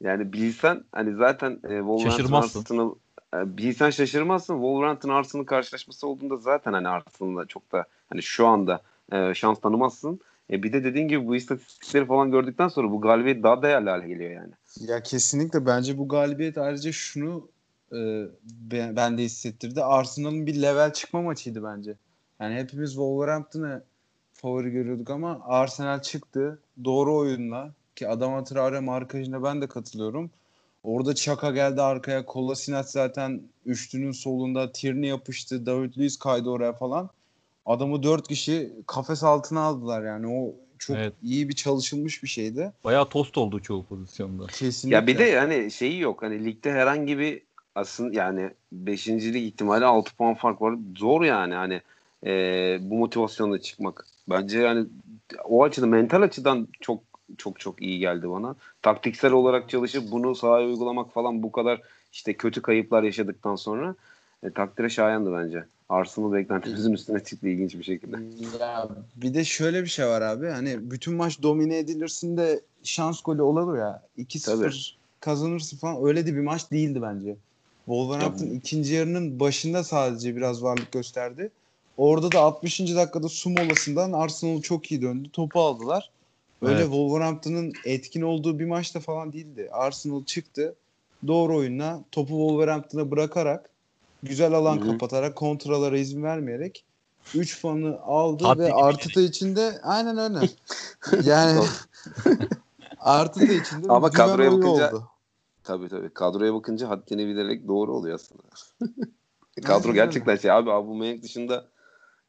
Speaker 1: yani bilsen hani zaten e, Wolverhampton
Speaker 2: Şaşırmazsın.
Speaker 1: Arsenal e, bilsen şaşırmazsın. Wolverhampton Arsenal karşılaşması olduğunda zaten hani Arsenal'da çok da hani şu anda e, şans tanımazsın. E, bir de dediğin gibi bu istatistikleri falan gördükten sonra bu galibiyet daha değerli hale geliyor yani.
Speaker 3: Ya kesinlikle bence bu galibiyet ayrıca şunu e, ben, de hissettirdi. Arsenal'ın bir level çıkma maçıydı bence. Yani hepimiz Wolverhampton'ı favori görüyorduk ama Arsenal çıktı. Doğru oyunla ki Adama Traore markajına ben de katılıyorum. Orada Çaka geldi arkaya. Kolasinac zaten üçlünün solunda. Tierney yapıştı. David Luiz kaydı oraya falan. Adamı dört kişi kafes altına aldılar yani. O çok
Speaker 2: Evet.
Speaker 3: iyi bir çalışılmış bir şeydi.
Speaker 2: Bayağı tost oldu çoğu pozisyonda.
Speaker 3: Kesinlikle.
Speaker 1: Ya bir de hani şeyi yok. Hani ligde herhangi bir aslında yani 5. lig ihtimali 6 puan fark var. Zor yani hani e, bu motivasyonla çıkmak. Bence yani o açıdan mental açıdan çok çok çok iyi geldi bana. Taktiksel olarak çalışıp bunu sahaya uygulamak falan bu kadar işte kötü kayıplar yaşadıktan sonra e, takdire şayandı bence. Arsenal beklentimizin üstüne çıktı ilginç bir şekilde.
Speaker 3: Ya bir de şöyle bir şey var abi. Hani bütün maç domine edilirsin de şans golü olur ya. 2-0 kazanırsın falan. Öyle de bir maç değildi bence. Wolverhampton
Speaker 1: bu-
Speaker 3: ikinci yarının başında sadece biraz varlık gösterdi. Orada da 60. dakikada su molasından Arsenal çok iyi döndü. Topu aldılar. Öyle
Speaker 2: Evet.
Speaker 3: Wolverhampton'ın etkin olduğu bir maçta falan değildi. Arsenal çıktı. Doğru oyunla topu Wolverhampton'a bırakarak güzel alan
Speaker 1: Hı hı.
Speaker 3: kapatarak kontralara izin vermeyerek 3 puanı aldı
Speaker 2: Haddi
Speaker 3: ve
Speaker 2: gibi
Speaker 3: Arteta için de aynen öyle. *laughs* yani *laughs* Arteta için de bir
Speaker 1: Ama kadroya bakınca-
Speaker 3: oldu.
Speaker 1: Tabii tabii. Kadroya bakınca haddini bilerek doğru oluyor aslında. *laughs* Kadro
Speaker 3: Aynen
Speaker 1: gerçekten şey abi Aubameyang dışında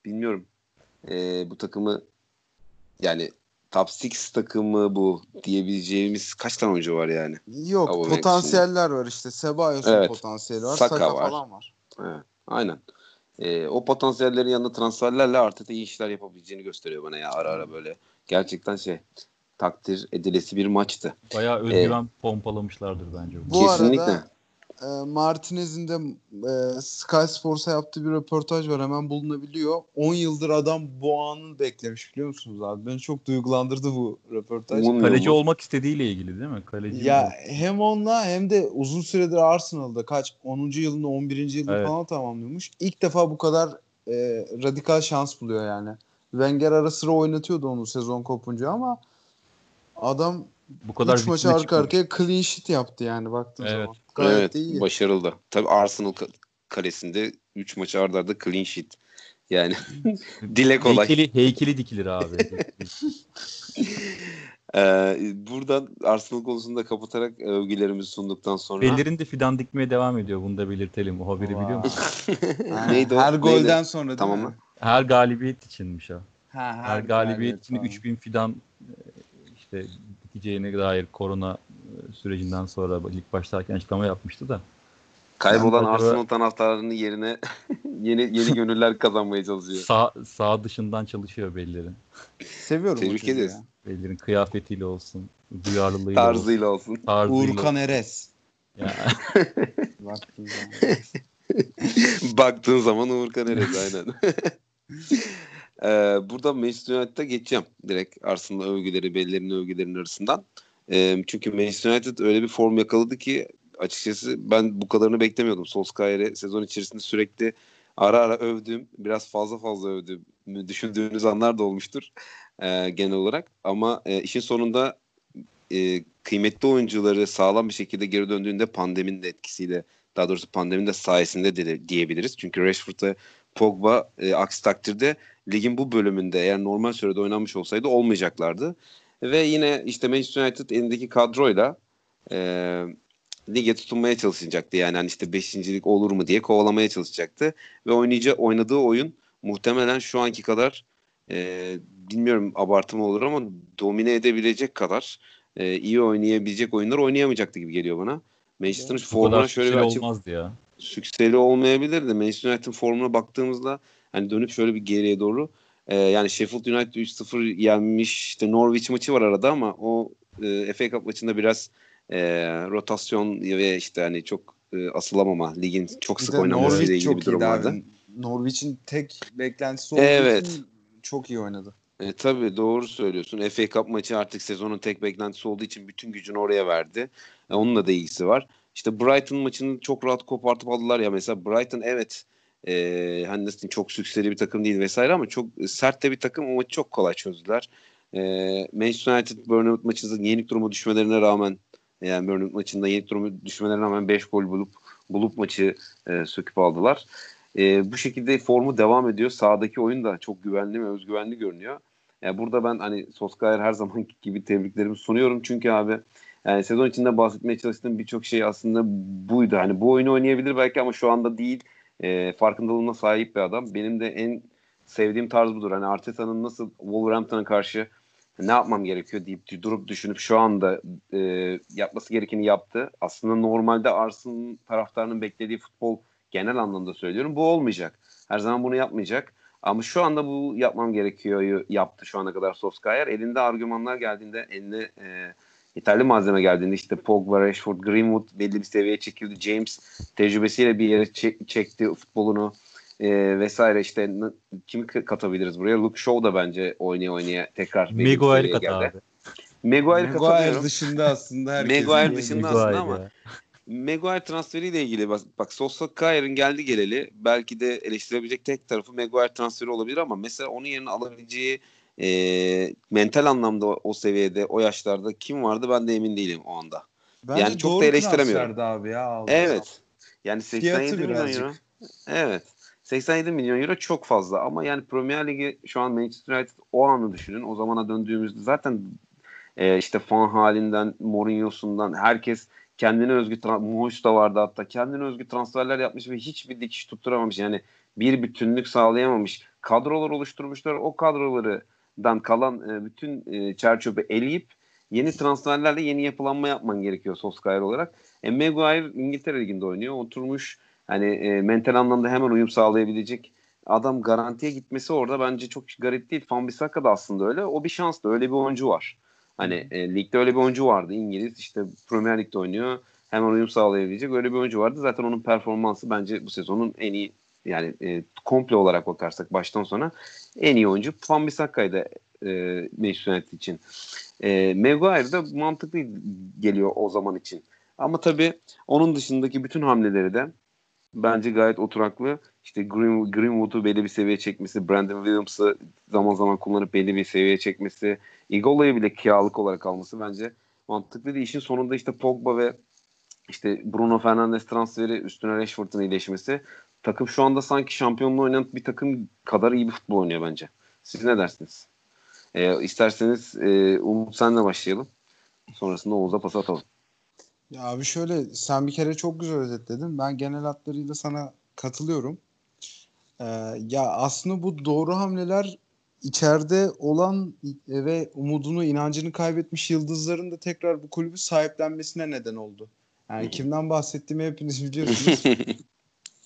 Speaker 1: bilmiyorum. Ee, bu takımı yani top 6 takımı bu diyebileceğimiz kaç tane oyuncu var yani?
Speaker 3: Yok
Speaker 1: Aubameyang
Speaker 3: potansiyeller var işte. Cebalos'un
Speaker 1: Evet.
Speaker 3: potansiyeli var.
Speaker 1: Saka
Speaker 3: Saka,
Speaker 1: var.
Speaker 3: falan var.
Speaker 1: Evet, aynen. Ee, o potansiyellerin yanında transferlerle Arteta iyi işler yapabileceğini gösteriyor bana ya ara ara böyle. Gerçekten şey takdir edilesi bir maçtı.
Speaker 2: Bayağı özgüven pompalamışlardır bence.
Speaker 3: Bu
Speaker 1: Kesinlikle.
Speaker 3: arada e, Martinez'in de e, Sky Sports'a yaptığı bir röportaj var. Hemen bulunabiliyor. 10 yıldır adam bu anı beklemiş biliyor musunuz abi? Beni çok duygulandırdı bu röportaj.
Speaker 1: Umulmuyor
Speaker 2: Kaleci
Speaker 1: mu?
Speaker 2: olmak istediğiyle ilgili değil mi? Kaleci
Speaker 3: Ya
Speaker 2: mi?
Speaker 3: hem onunla hem de uzun süredir Arsenal'da kaç 10. yılında 11. yılını
Speaker 2: Evet.
Speaker 3: falan tamamlıyormuş. İlk defa bu kadar e, radikal şans buluyor yani. Wenger ara sıra oynatıyordu onu sezon kopunca ama adam
Speaker 2: bu kadar
Speaker 3: 3 maçı arka arkaya clean sheet yaptı yani baktığın
Speaker 2: Evet.
Speaker 3: zaman. Gayet
Speaker 1: evet,
Speaker 3: iyi.
Speaker 1: başarılı. Tabii Arsenal ka- kalesinde 3 maçı arda arda clean sheet. Yani *laughs* dile kolay.
Speaker 2: Heykeli, heykeli dikilir abi. *laughs*
Speaker 1: Ee, buradan Arsenal konusunda kapatarak övgülerimizi sunduktan sonra.
Speaker 2: Bellerin de fidan dikmeye devam ediyor. Bunu da belirtelim. O haberi
Speaker 3: Vay.
Speaker 2: biliyor musun? *laughs*
Speaker 1: Neydi o?
Speaker 3: Her
Speaker 1: Neydi?
Speaker 3: golden sonra değil
Speaker 1: Tamam
Speaker 3: mi?
Speaker 1: mı?
Speaker 2: Her galibiyet içinmiş o.
Speaker 3: Ha,
Speaker 2: Her galibiyet için
Speaker 3: tamam.
Speaker 2: 3000 fidan e, işte dikeceğine dair korona e, sürecinden sonra ilk başlarken açıklama yapmıştı da.
Speaker 1: Kaybolan
Speaker 2: acaba-
Speaker 1: Arsenal taraftarlarının yerine *laughs* yeni yeni gönüller kazanmaya çalışıyor.
Speaker 2: Sağ, sağ dışından çalışıyor bellerin.
Speaker 3: Seviyorum
Speaker 1: Tebrik ederiz.
Speaker 2: Bellerin kıyafetiyle olsun, duyarlılığıyla olsun,
Speaker 1: Tarzıyla olsun.
Speaker 2: tarzıyla
Speaker 3: Uğurkan Eres.
Speaker 2: Ya, *laughs*
Speaker 3: Baktığın zaman.
Speaker 1: Baktığın zaman Uğurkan Erez aynen. *laughs* ee, burada Manchester United'a geçeceğim. Direkt Arsenal övgüleri, bellerin övgülerinin arasından. Ee, çünkü Manchester United öyle bir form yakaladı ki açıkçası ben bu kadarını beklemiyordum. Solskjaer'i sezon içerisinde sürekli ara ara övdüğüm, biraz fazla fazla övdüğümü düşündüğünüz anlar da olmuştur e, genel olarak. Ama e, işin sonunda e, kıymetli oyuncuları sağlam bir şekilde geri döndüğünde pandeminin de etkisiyle daha doğrusu pandeminin de sayesinde de diyebiliriz. Çünkü Rashford Pogba e, aksi takdirde ligin bu bölümünde eğer normal sürede oynanmış olsaydı olmayacaklardı. Ve yine işte Manchester United elindeki kadroyla e, lige tutunmaya çalışacaktı. Yani hani işte beşincilik olur mu diye kovalamaya çalışacaktı. Ve oynayacağı, oynadığı oyun muhtemelen şu anki kadar e, bilmiyorum abartı mı olur ama domine edebilecek kadar e, iyi oynayabilecek oyunlar oynayamayacaktı gibi geliyor bana. Manchester'ın formuna şöyle bir açık,
Speaker 2: olmazdı ya.
Speaker 1: sükseli olmayabilir de Manchester United'ın formuna baktığımızda hani dönüp şöyle bir geriye doğru e, yani Sheffield United 3-0 yenmiş işte Norwich maçı var arada ama o e, FA Cup maçında biraz e, rotasyon ve işte hani çok e, asılamama ligin çok sık oynamasıyla
Speaker 3: Norwich
Speaker 1: ilgili bir durum vardı.
Speaker 3: Norwich'in tek beklentisi olduğu
Speaker 1: Evet.
Speaker 3: için çok iyi oynadı.
Speaker 1: E, tabii doğru söylüyorsun. FA Cup maçı artık sezonun tek beklentisi olduğu için bütün gücünü oraya verdi. E, onunla da ilgisi var. İşte Brighton maçını çok rahat kopartıp aldılar ya. Mesela Brighton evet e, hani çok sükseli bir takım değil vesaire ama çok sert de bir takım. Maçı çok kolay çözdüler. E, Manchester United Bournemouth maçında yenik duruma düşmelerine rağmen yani Bournemouth maçında yenik duruma düşmelerine rağmen 5 gol bulup bulup maçı e, söküp aldılar. E, bu şekilde formu devam ediyor. Sağdaki oyun da çok güvenli ve özgüvenli görünüyor. Yani burada ben hani Solskjaer her zaman *laughs* gibi tebriklerimi sunuyorum. Çünkü abi yani sezon içinde bahsetmeye çalıştığım birçok şey aslında buydu. Hani bu oyunu oynayabilir belki ama şu anda değil. E, farkındalığına sahip bir adam. Benim de en sevdiğim tarz budur. Hani Arteta'nın nasıl Wolverhampton'a karşı ne yapmam gerekiyor deyip durup düşünüp şu anda e, yapması gerekeni yaptı. Aslında normalde Arsenal taraftarının beklediği futbol genel anlamda söylüyorum. Bu olmayacak. Her zaman bunu yapmayacak. Ama şu anda bu yapmam gerekiyor yaptı şu ana kadar Solskjaer. Elinde argümanlar geldiğinde, eline e, yeterli malzeme geldiğinde işte Pogba, Rashford, Greenwood belli bir seviyeye çekildi. James tecrübesiyle bir yere çek- çekti futbolunu e, vesaire işte n- kimi katabiliriz buraya? Luke Shaw da bence oynaya oynaya tekrar
Speaker 2: Maguire kat
Speaker 1: geldi.
Speaker 2: abi.
Speaker 1: Maguire
Speaker 3: Maguire
Speaker 1: katılıyorum.
Speaker 3: dışında aslında herkes
Speaker 1: Maguire dışında
Speaker 2: Maguire
Speaker 1: aslında ama
Speaker 2: ya.
Speaker 1: Maguire transferiyle ilgili bak, bak Solskjaer'in geldi geleli belki de eleştirebilecek tek tarafı Maguire transferi olabilir ama mesela onun yerine alabileceği e, mental anlamda o, seviyede o yaşlarda kim vardı ben de emin değilim o anda.
Speaker 3: Bence
Speaker 1: Yani çok da eleştiremiyorum.
Speaker 3: abi ya.
Speaker 1: Evet. Yani
Speaker 3: Fiyatı
Speaker 1: 87 milyon
Speaker 3: birazcık.
Speaker 1: euro. Evet. 87 milyon euro çok fazla ama yani Premier Ligi şu an Manchester United o anı düşünün. O zamana döndüğümüzde zaten e, işte fan halinden, Mourinho'sundan herkes kendine özgü Moş da vardı hatta kendine özgü transferler yapmış ve hiçbir dikiş tutturamamış. Yani bir bütünlük sağlayamamış. Kadrolar oluşturmuşlar. O kadrolardan kalan e, bütün e, çerçöpü eleyip yeni transferlerle yeni yapılanma yapman gerekiyor Solskjaer olarak. E, Maguire İngiltere Ligi'nde oynuyor. Oturmuş hani e, mental anlamda hemen uyum sağlayabilecek adam garantiye gitmesi orada bence çok garip değil. Van Bissaka da aslında öyle. O bir şans da öyle bir oyuncu var. Hani e, ligde öyle bir oyuncu vardı. İngiliz işte Premier Lig'de oynuyor. Hemen uyum sağlayabilecek öyle bir oyuncu vardı. Zaten onun performansı bence bu sezonun en iyi yani e, komple olarak bakarsak baştan sona en iyi oyuncu Van Bissaka'ydı e, Manchester United için. E, Maguire da mantıklı geliyor o zaman için. Ama tabii onun dışındaki bütün hamleleri de bence gayet oturaklı. İşte Green, Greenwood'u belli bir seviyeye çekmesi, Brandon Williams'ı zaman zaman kullanıp belli bir seviyeye çekmesi, Igola'yı bile kiralık olarak alması bence mantıklı değil. İşin sonunda işte Pogba ve işte Bruno Fernandes transferi üstüne Rashford'un iyileşmesi takım şu anda sanki şampiyonluğu oynayan bir takım kadar iyi bir futbol oynuyor bence. Siz ne dersiniz? E, isterseniz e, Umut senle başlayalım. Sonrasında Oğuz'a pas atalım.
Speaker 3: Ya abi şöyle sen bir kere çok güzel özetledin. Ben genel hatlarıyla sana katılıyorum. Ee, ya aslında bu doğru hamleler içeride olan ve umudunu, inancını kaybetmiş yıldızların da tekrar bu kulübü sahiplenmesine neden oldu. Yani kimden bahsettiğimi hepiniz biliyorsunuz. *laughs*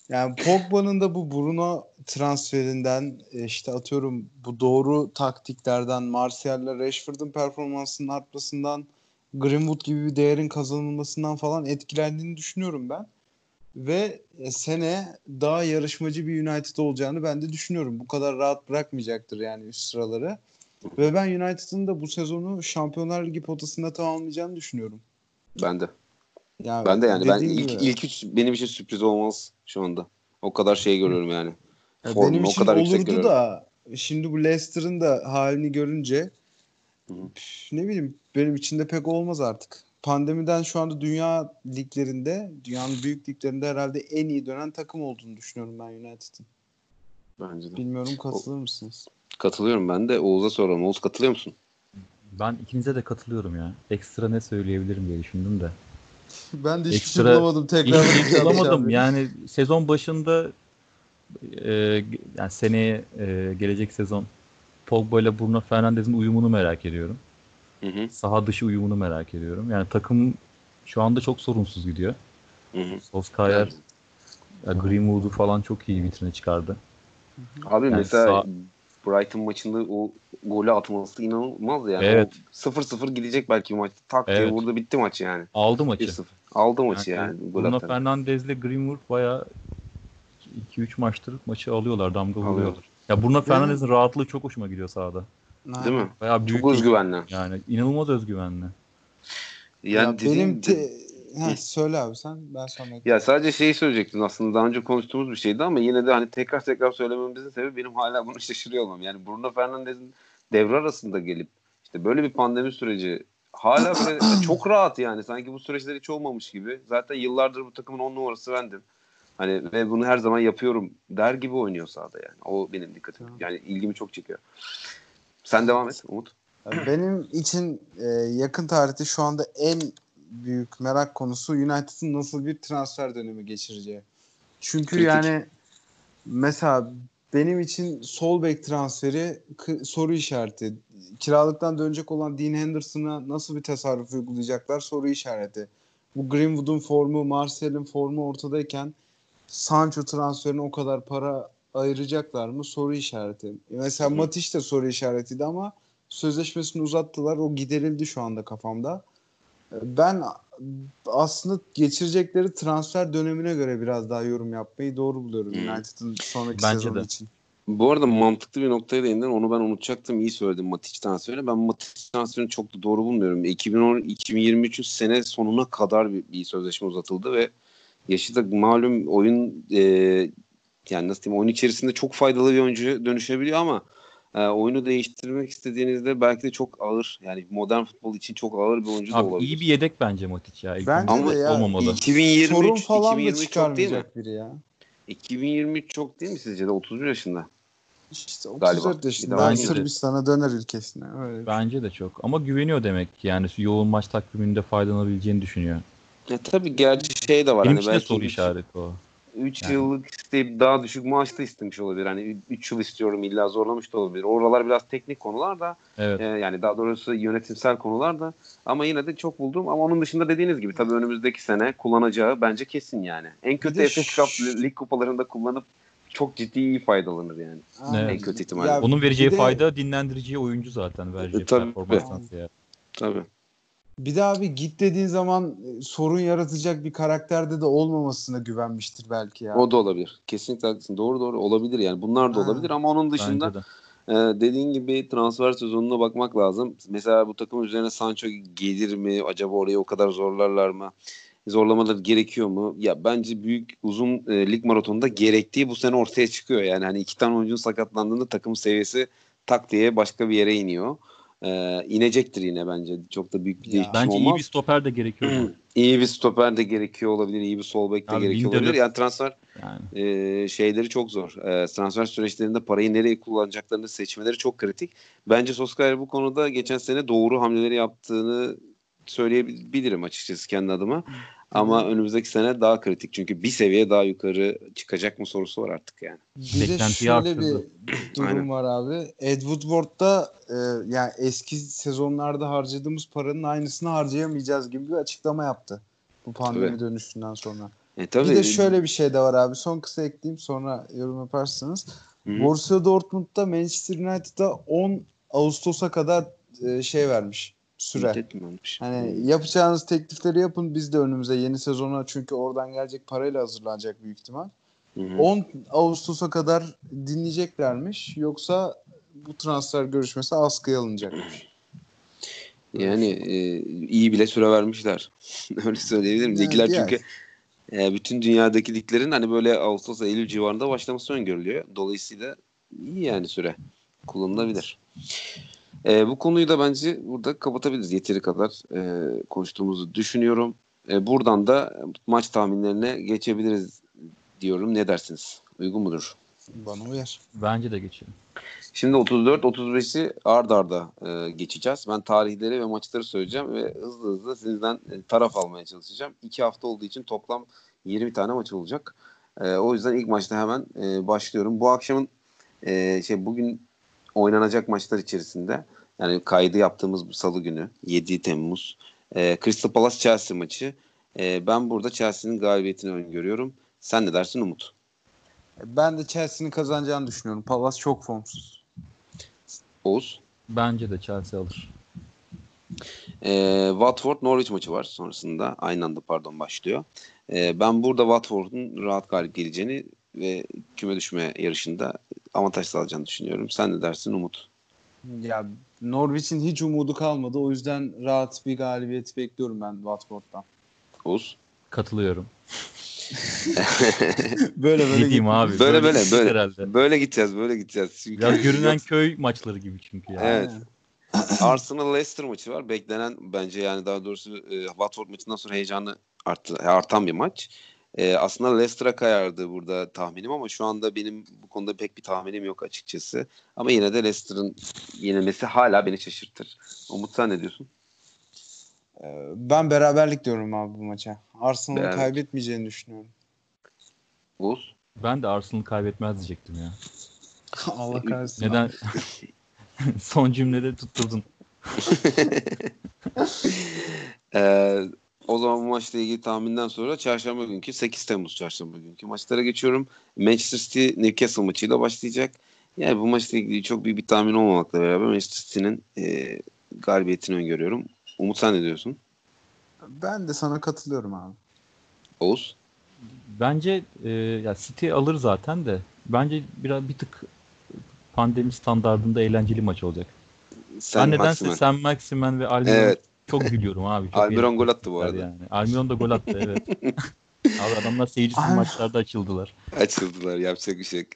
Speaker 3: yani Pogba'nın da bu Bruno transferinden işte atıyorum bu doğru taktiklerden, Martial'la Rashford'un performansının artmasından, Greenwood gibi bir değerin kazanılmasından falan etkilendiğini düşünüyorum ben. Ve sene daha yarışmacı bir United olacağını ben de düşünüyorum. Bu kadar rahat bırakmayacaktır yani üst sıraları. Ve ben United'ın da bu sezonu Şampiyonlar Ligi potasında tamamlayacağını düşünüyorum.
Speaker 1: Ben de.
Speaker 3: Yani
Speaker 1: ben de yani ben ilk
Speaker 3: gibi.
Speaker 1: ilk üç benim için sürpriz olmaz şu anda. O kadar şey görüyorum yani.
Speaker 3: Ya
Speaker 1: Formu
Speaker 3: benim
Speaker 1: o
Speaker 3: için
Speaker 1: kadar yüksek
Speaker 3: olurdu
Speaker 1: görüyorum.
Speaker 3: da şimdi bu Leicester'ın da halini görünce
Speaker 1: Hı
Speaker 3: ne bileyim benim için de pek olmaz artık. Pandemiden şu anda dünya liglerinde, dünyanın büyük liglerinde herhalde en iyi dönen takım olduğunu düşünüyorum ben United'ın.
Speaker 1: Bence de.
Speaker 3: Bilmiyorum katılır mısınız?
Speaker 1: Katılıyorum ben de. Oğuz'a soralım. Oğuz katılıyor musun?
Speaker 2: Ben ikinize de katılıyorum ya. Ekstra ne söyleyebilirim diye düşündüm de.
Speaker 3: Ben de hiçbir şey
Speaker 2: Ekstra-
Speaker 3: bulamadım
Speaker 2: Hiçbir
Speaker 3: tekrar.
Speaker 2: şey bulamadım. Yani sezon başında e, yani seneye e, gelecek sezon Pogba ile Bruno Fernandes'in uyumunu merak ediyorum.
Speaker 1: Hı hı.
Speaker 2: Saha dışı uyumunu merak ediyorum. Yani takım şu anda çok sorunsuz gidiyor.
Speaker 1: Hı hı.
Speaker 2: Solskjaer ya Greenwood'u falan çok iyi vitrine çıkardı.
Speaker 1: Abi
Speaker 2: Yani
Speaker 1: mesela
Speaker 2: sağ-
Speaker 1: Brighton maçında o golü atması inanılmaz yani.
Speaker 2: Evet.
Speaker 1: O 0-0 gidecek belki maç. Tak diye
Speaker 2: Evet.
Speaker 1: vurdu bitti maç yani.
Speaker 2: Aldı maçı.
Speaker 1: 1-0. Aldı maçı yani.
Speaker 2: Yani
Speaker 1: gol
Speaker 2: Bruno ile Greenwood bayağı 2-3 maçtır maçı alıyorlar, damga
Speaker 1: Alıyorlar.
Speaker 2: vuruyorlar. Ya Bruno Fernandes'in rahatlığı çok hoşuma gidiyor sahada.
Speaker 1: Değil mi?
Speaker 2: Bayağı büyük
Speaker 1: Çok özgüvenli.
Speaker 2: Yani inanılmaz özgüvenli.
Speaker 1: Yani
Speaker 3: Ya
Speaker 1: dediğim-
Speaker 3: benim te... Heh, söyle abi sen ben sonra
Speaker 1: Ya sadece şeyi söyleyecektim aslında daha önce konuştuğumuz bir şeydi ama yine de hani tekrar tekrar söylememizin sebebi benim hala bunu *laughs* şaşırıyor olmam. Yani Bruno Fernandes'in devre arasında gelip işte böyle bir pandemi süreci hala böyle *clears throat* çok rahat yani sanki bu süreçler hiç olmamış gibi. Zaten yıllardır bu takımın on numarası bendim. Hani ve bunu her zaman yapıyorum der gibi oynuyor sahada yani. O benim dikkatim. Yani ilgimi çok çekiyor. Sen devam et Umut.
Speaker 3: Benim için e, yakın tarihte şu anda en büyük merak konusu United'ın nasıl bir transfer dönemi geçireceği. Çünkü
Speaker 1: Kritik.
Speaker 3: yani mesela benim için sol bek transferi soru işareti. Kiralıktan dönecek olan Dean Henderson'a nasıl bir tasarruf uygulayacaklar soru işareti. Bu Greenwood'un formu, Martial'in formu ortadayken Sancho transferine o kadar para ayıracaklar mı soru işareti. Mesela
Speaker 1: Hı.
Speaker 3: Matic de soru işaretiydi ama sözleşmesini uzattılar. O giderildi şu anda kafamda. Ben aslında geçirecekleri transfer dönemine göre biraz daha yorum yapmayı doğru buluyorum
Speaker 1: Hmm.
Speaker 3: United'ın sonraki
Speaker 2: Bence
Speaker 3: sezonu
Speaker 2: de.
Speaker 3: için.
Speaker 1: Bu arada mantıklı bir noktaya değindin. Onu ben unutacaktım. İyi söyledin Matic transferi. Ben Matic transferini çok da doğru bulmuyorum. 2010 2023 sene sonuna kadar bir, bir sözleşme uzatıldı ve yaşı da malum oyun e, yani nasıl diyeyim oyun içerisinde çok faydalı bir oyuncu dönüşebiliyor ama e, oyunu değiştirmek istediğinizde belki de çok ağır yani modern futbol için çok ağır bir oyuncu da
Speaker 2: Abi
Speaker 1: olabilir.
Speaker 2: iyi bir yedek bence Matic ya. İlk
Speaker 3: Bence de ya.
Speaker 2: olmamalı.
Speaker 1: 2023
Speaker 3: Sorun falan da
Speaker 1: 2023 çok değil mi?
Speaker 3: biri ya.
Speaker 1: 2023 çok değil mi sizce de 31 yaşında?
Speaker 3: İşte
Speaker 1: Galiba.
Speaker 3: 34
Speaker 1: Bir
Speaker 3: yaşında. Sırbistan'a döner ülkesine. Öyle.
Speaker 2: Bence de çok. Ama güveniyor demek ki. Yani yoğun maç takviminde faydalanabileceğini düşünüyor.
Speaker 1: Ya tabii gerçi şey de var.
Speaker 2: Benim
Speaker 1: hani
Speaker 2: için de
Speaker 1: belki
Speaker 2: soru işareti o.
Speaker 1: 3
Speaker 2: Yani.
Speaker 1: yıllık isteyip daha düşük maaşta istemiş olabilir. Hani 3 yıl istiyorum illa zorlamış da olabilir. Oralar biraz teknik konular da
Speaker 2: Evet.
Speaker 1: e, yani daha doğrusu yönetimsel konular da ama yine de çok buldum. Ama onun dışında dediğiniz gibi tabii önümüzdeki sene kullanacağı bence kesin yani. En kötü FA Cup lig kupalarında kullanıp çok ciddi iyi faydalanır yani.
Speaker 3: Aynen.
Speaker 1: En kötü ihtimalle.
Speaker 3: Ya
Speaker 2: Onun vereceği
Speaker 3: de-
Speaker 2: fayda dinlendireceği oyuncu zaten vereceği
Speaker 1: E, tabii.
Speaker 2: performanstan ziyade.
Speaker 1: Tabii.
Speaker 3: Bir de abi git dediğin zaman e, sorun yaratacak bir karakterde de olmamasına güvenmiştir belki ya.
Speaker 1: O da olabilir. Kesinlikle haklısın. Doğru doğru olabilir yani. Bunlar da
Speaker 3: Ha.
Speaker 1: olabilir ama onun dışında
Speaker 2: de.
Speaker 1: Ee, dediğin gibi transfer sezonuna bakmak lazım. Mesela bu takım üzerine Sancho gelir mi? Acaba orayı o kadar zorlarlar mı? Zorlamaları gerekiyor mu? Ya bence büyük uzun e, lig maratonunda gerektiği bu sene ortaya çıkıyor. Yani hani iki tane oyuncunun sakatlandığında takım seviyesi tak diye başka bir yere iniyor. Ee, inecektir yine bence. Çok da büyük bir değişim
Speaker 2: Bence
Speaker 1: olmaz.
Speaker 2: iyi bir stoper de gerekiyor. *clears throat*
Speaker 1: iyi bir stoper de gerekiyor olabilir. iyi bir sol bek de
Speaker 2: Abi
Speaker 1: gerekiyor olabilir. Yani transfer
Speaker 2: Yani.
Speaker 1: e, şeyleri çok zor. E, transfer süreçlerinde parayı nereye kullanacaklarını seçmeleri çok kritik. Bence Solskjaer bu konuda geçen sene doğru hamleleri yaptığını söyleyebilirim açıkçası kendi adıma. Ama önümüzdeki sene daha kritik. Çünkü bir seviye daha yukarı çıkacak mı sorusu var artık yani.
Speaker 3: Bir de şöyle
Speaker 2: arttırdı.
Speaker 3: bir durum
Speaker 1: Aynen.
Speaker 3: var abi. Ed Woodward'da e, yani eski sezonlarda harcadığımız paranın aynısını harcayamayacağız gibi bir açıklama yaptı. Bu pandemi
Speaker 1: Tabii.
Speaker 3: dönüşünden sonra.
Speaker 1: E, tabii,
Speaker 3: Bir de şöyle bir şey de var abi. Son kısa ekleyeyim sonra yorum yaparsınız.
Speaker 1: Hı.
Speaker 3: Borussia Dortmund'da Manchester United'a 10 Ağustos'a kadar e, şey vermiş. Süre. Hani yapacağınız teklifleri yapın biz de önümüze yeni sezona çünkü oradan gelecek parayla hazırlanacak büyük ihtimal.
Speaker 1: Hı hı.
Speaker 3: 10 Ağustos'a kadar dinleyeceklermiş. Yoksa bu transfer görüşmesi askıya alınacakmış. *clears throat*
Speaker 1: Yani e, iyi bile süre vermişler. *laughs* Öyle söyleyebilirim.
Speaker 3: Evet,
Speaker 1: Ligler
Speaker 3: yani.
Speaker 1: çünkü e, bütün dünyadaki liglerin hani böyle Ağustos Eylül civarında başlaması öngörülüyor. Dolayısıyla iyi yani süre kullanılabilir. E, bu konuyu da bence burada kapatabiliriz. Yeteri kadar e, konuştuğumuzu düşünüyorum. E, buradan da maç tahminlerine geçebiliriz diyorum. Ne dersiniz? Uygun mudur?
Speaker 3: Bana uyar.
Speaker 2: Bence de geçelim.
Speaker 1: Şimdi 34-35'i ard arda e, geçeceğiz. Ben tarihleri ve maçları söyleyeceğim ve hızlı hızlı sizden e, taraf almaya çalışacağım. İki hafta olduğu için toplam 20 tane maç olacak. E, o yüzden ilk maçta hemen e, başlıyorum. Bu akşamın e, şey bugün oynanacak maçlar içerisinde yani kaydı yaptığımız bu salı günü 7 Temmuz e, Crystal Palace Chelsea maçı. E, ben burada Chelsea'nin galibiyetini öngörüyorum. Sen ne dersin Umut?
Speaker 3: Ben de Chelsea'nin kazanacağını düşünüyorum. Palace çok formsuz.
Speaker 1: Oğuz?
Speaker 2: Bence de Chelsea alır.
Speaker 1: E, Watford Norwich maçı var sonrasında. Aynı anda pardon başlıyor. E, ben burada Watford'un rahat galip geleceğini ve küme düşme yarışında avantaj sağlayacağını düşünüyorum. Sen ne dersin Umut?
Speaker 3: Ya Norwich'in hiç umudu kalmadı. O yüzden rahat bir galibiyet bekliyorum ben Watford'dan.
Speaker 1: Oğuz?
Speaker 2: Katılıyorum. *laughs*
Speaker 3: böyle
Speaker 2: Ne diyeyim abi?
Speaker 1: Böyle böyle böyle.
Speaker 2: Herhalde.
Speaker 1: Böyle gideceğiz böyle gideceğiz. Çünkü
Speaker 2: Biraz görünen köy maçları gibi çünkü ya.
Speaker 1: Evet. Arsenal Leicester maçı var. Beklenen bence yani daha doğrusu e, Watford maçından sonra heyecanı arttı, artan bir maç. E, aslında Leicester'a kayardı burada tahminim ama şu anda benim bu konuda pek bir tahminim yok açıkçası. Ama yine de Leicester'ın yenilmesi hala beni şaşırtır. Umut sen ne diyorsun?
Speaker 3: Ee, Ben beraberlik diyorum abi bu maça. Arsenal'ın kaybetmeyeceğini düşünüyorum.
Speaker 1: Oğuz?
Speaker 2: Ben de Arsenal kaybetmez diyecektim ya. *laughs*
Speaker 3: Allah kahretsin.
Speaker 2: Neden? *laughs* Son cümlede tutturdun. *laughs*
Speaker 1: Ee, o zaman bu maçla ilgili tahminden sonra çarşamba günkü 8 Temmuz çarşamba günkü maçlara geçiyorum. Manchester City Newcastle maçıyla başlayacak. Yani bu maçla ilgili çok büyük bir tahmin olmamakla beraber Manchester City'nin e, galibiyetini öngörüyorum. Umut sen ne diyorsun?
Speaker 3: Ben de sana katılıyorum abi.
Speaker 1: Oğuz?
Speaker 2: Bence e, ya City alır zaten de bence biraz bir tık pandemi standartında eğlenceli maç olacak.
Speaker 1: Sen
Speaker 2: ben nedense
Speaker 1: Maximen.
Speaker 2: Sam Maximen ve Almiron
Speaker 1: Evet.
Speaker 2: Çok gülüyorum abi. Çok
Speaker 1: Almiron gol attı bu arada.
Speaker 2: Yani. Almiron da gol attı evet. *laughs* abi adamlar seyircisiz
Speaker 3: Ay.
Speaker 2: maçlarda açıldılar.
Speaker 1: Açıldılar yapacak bir şey yok.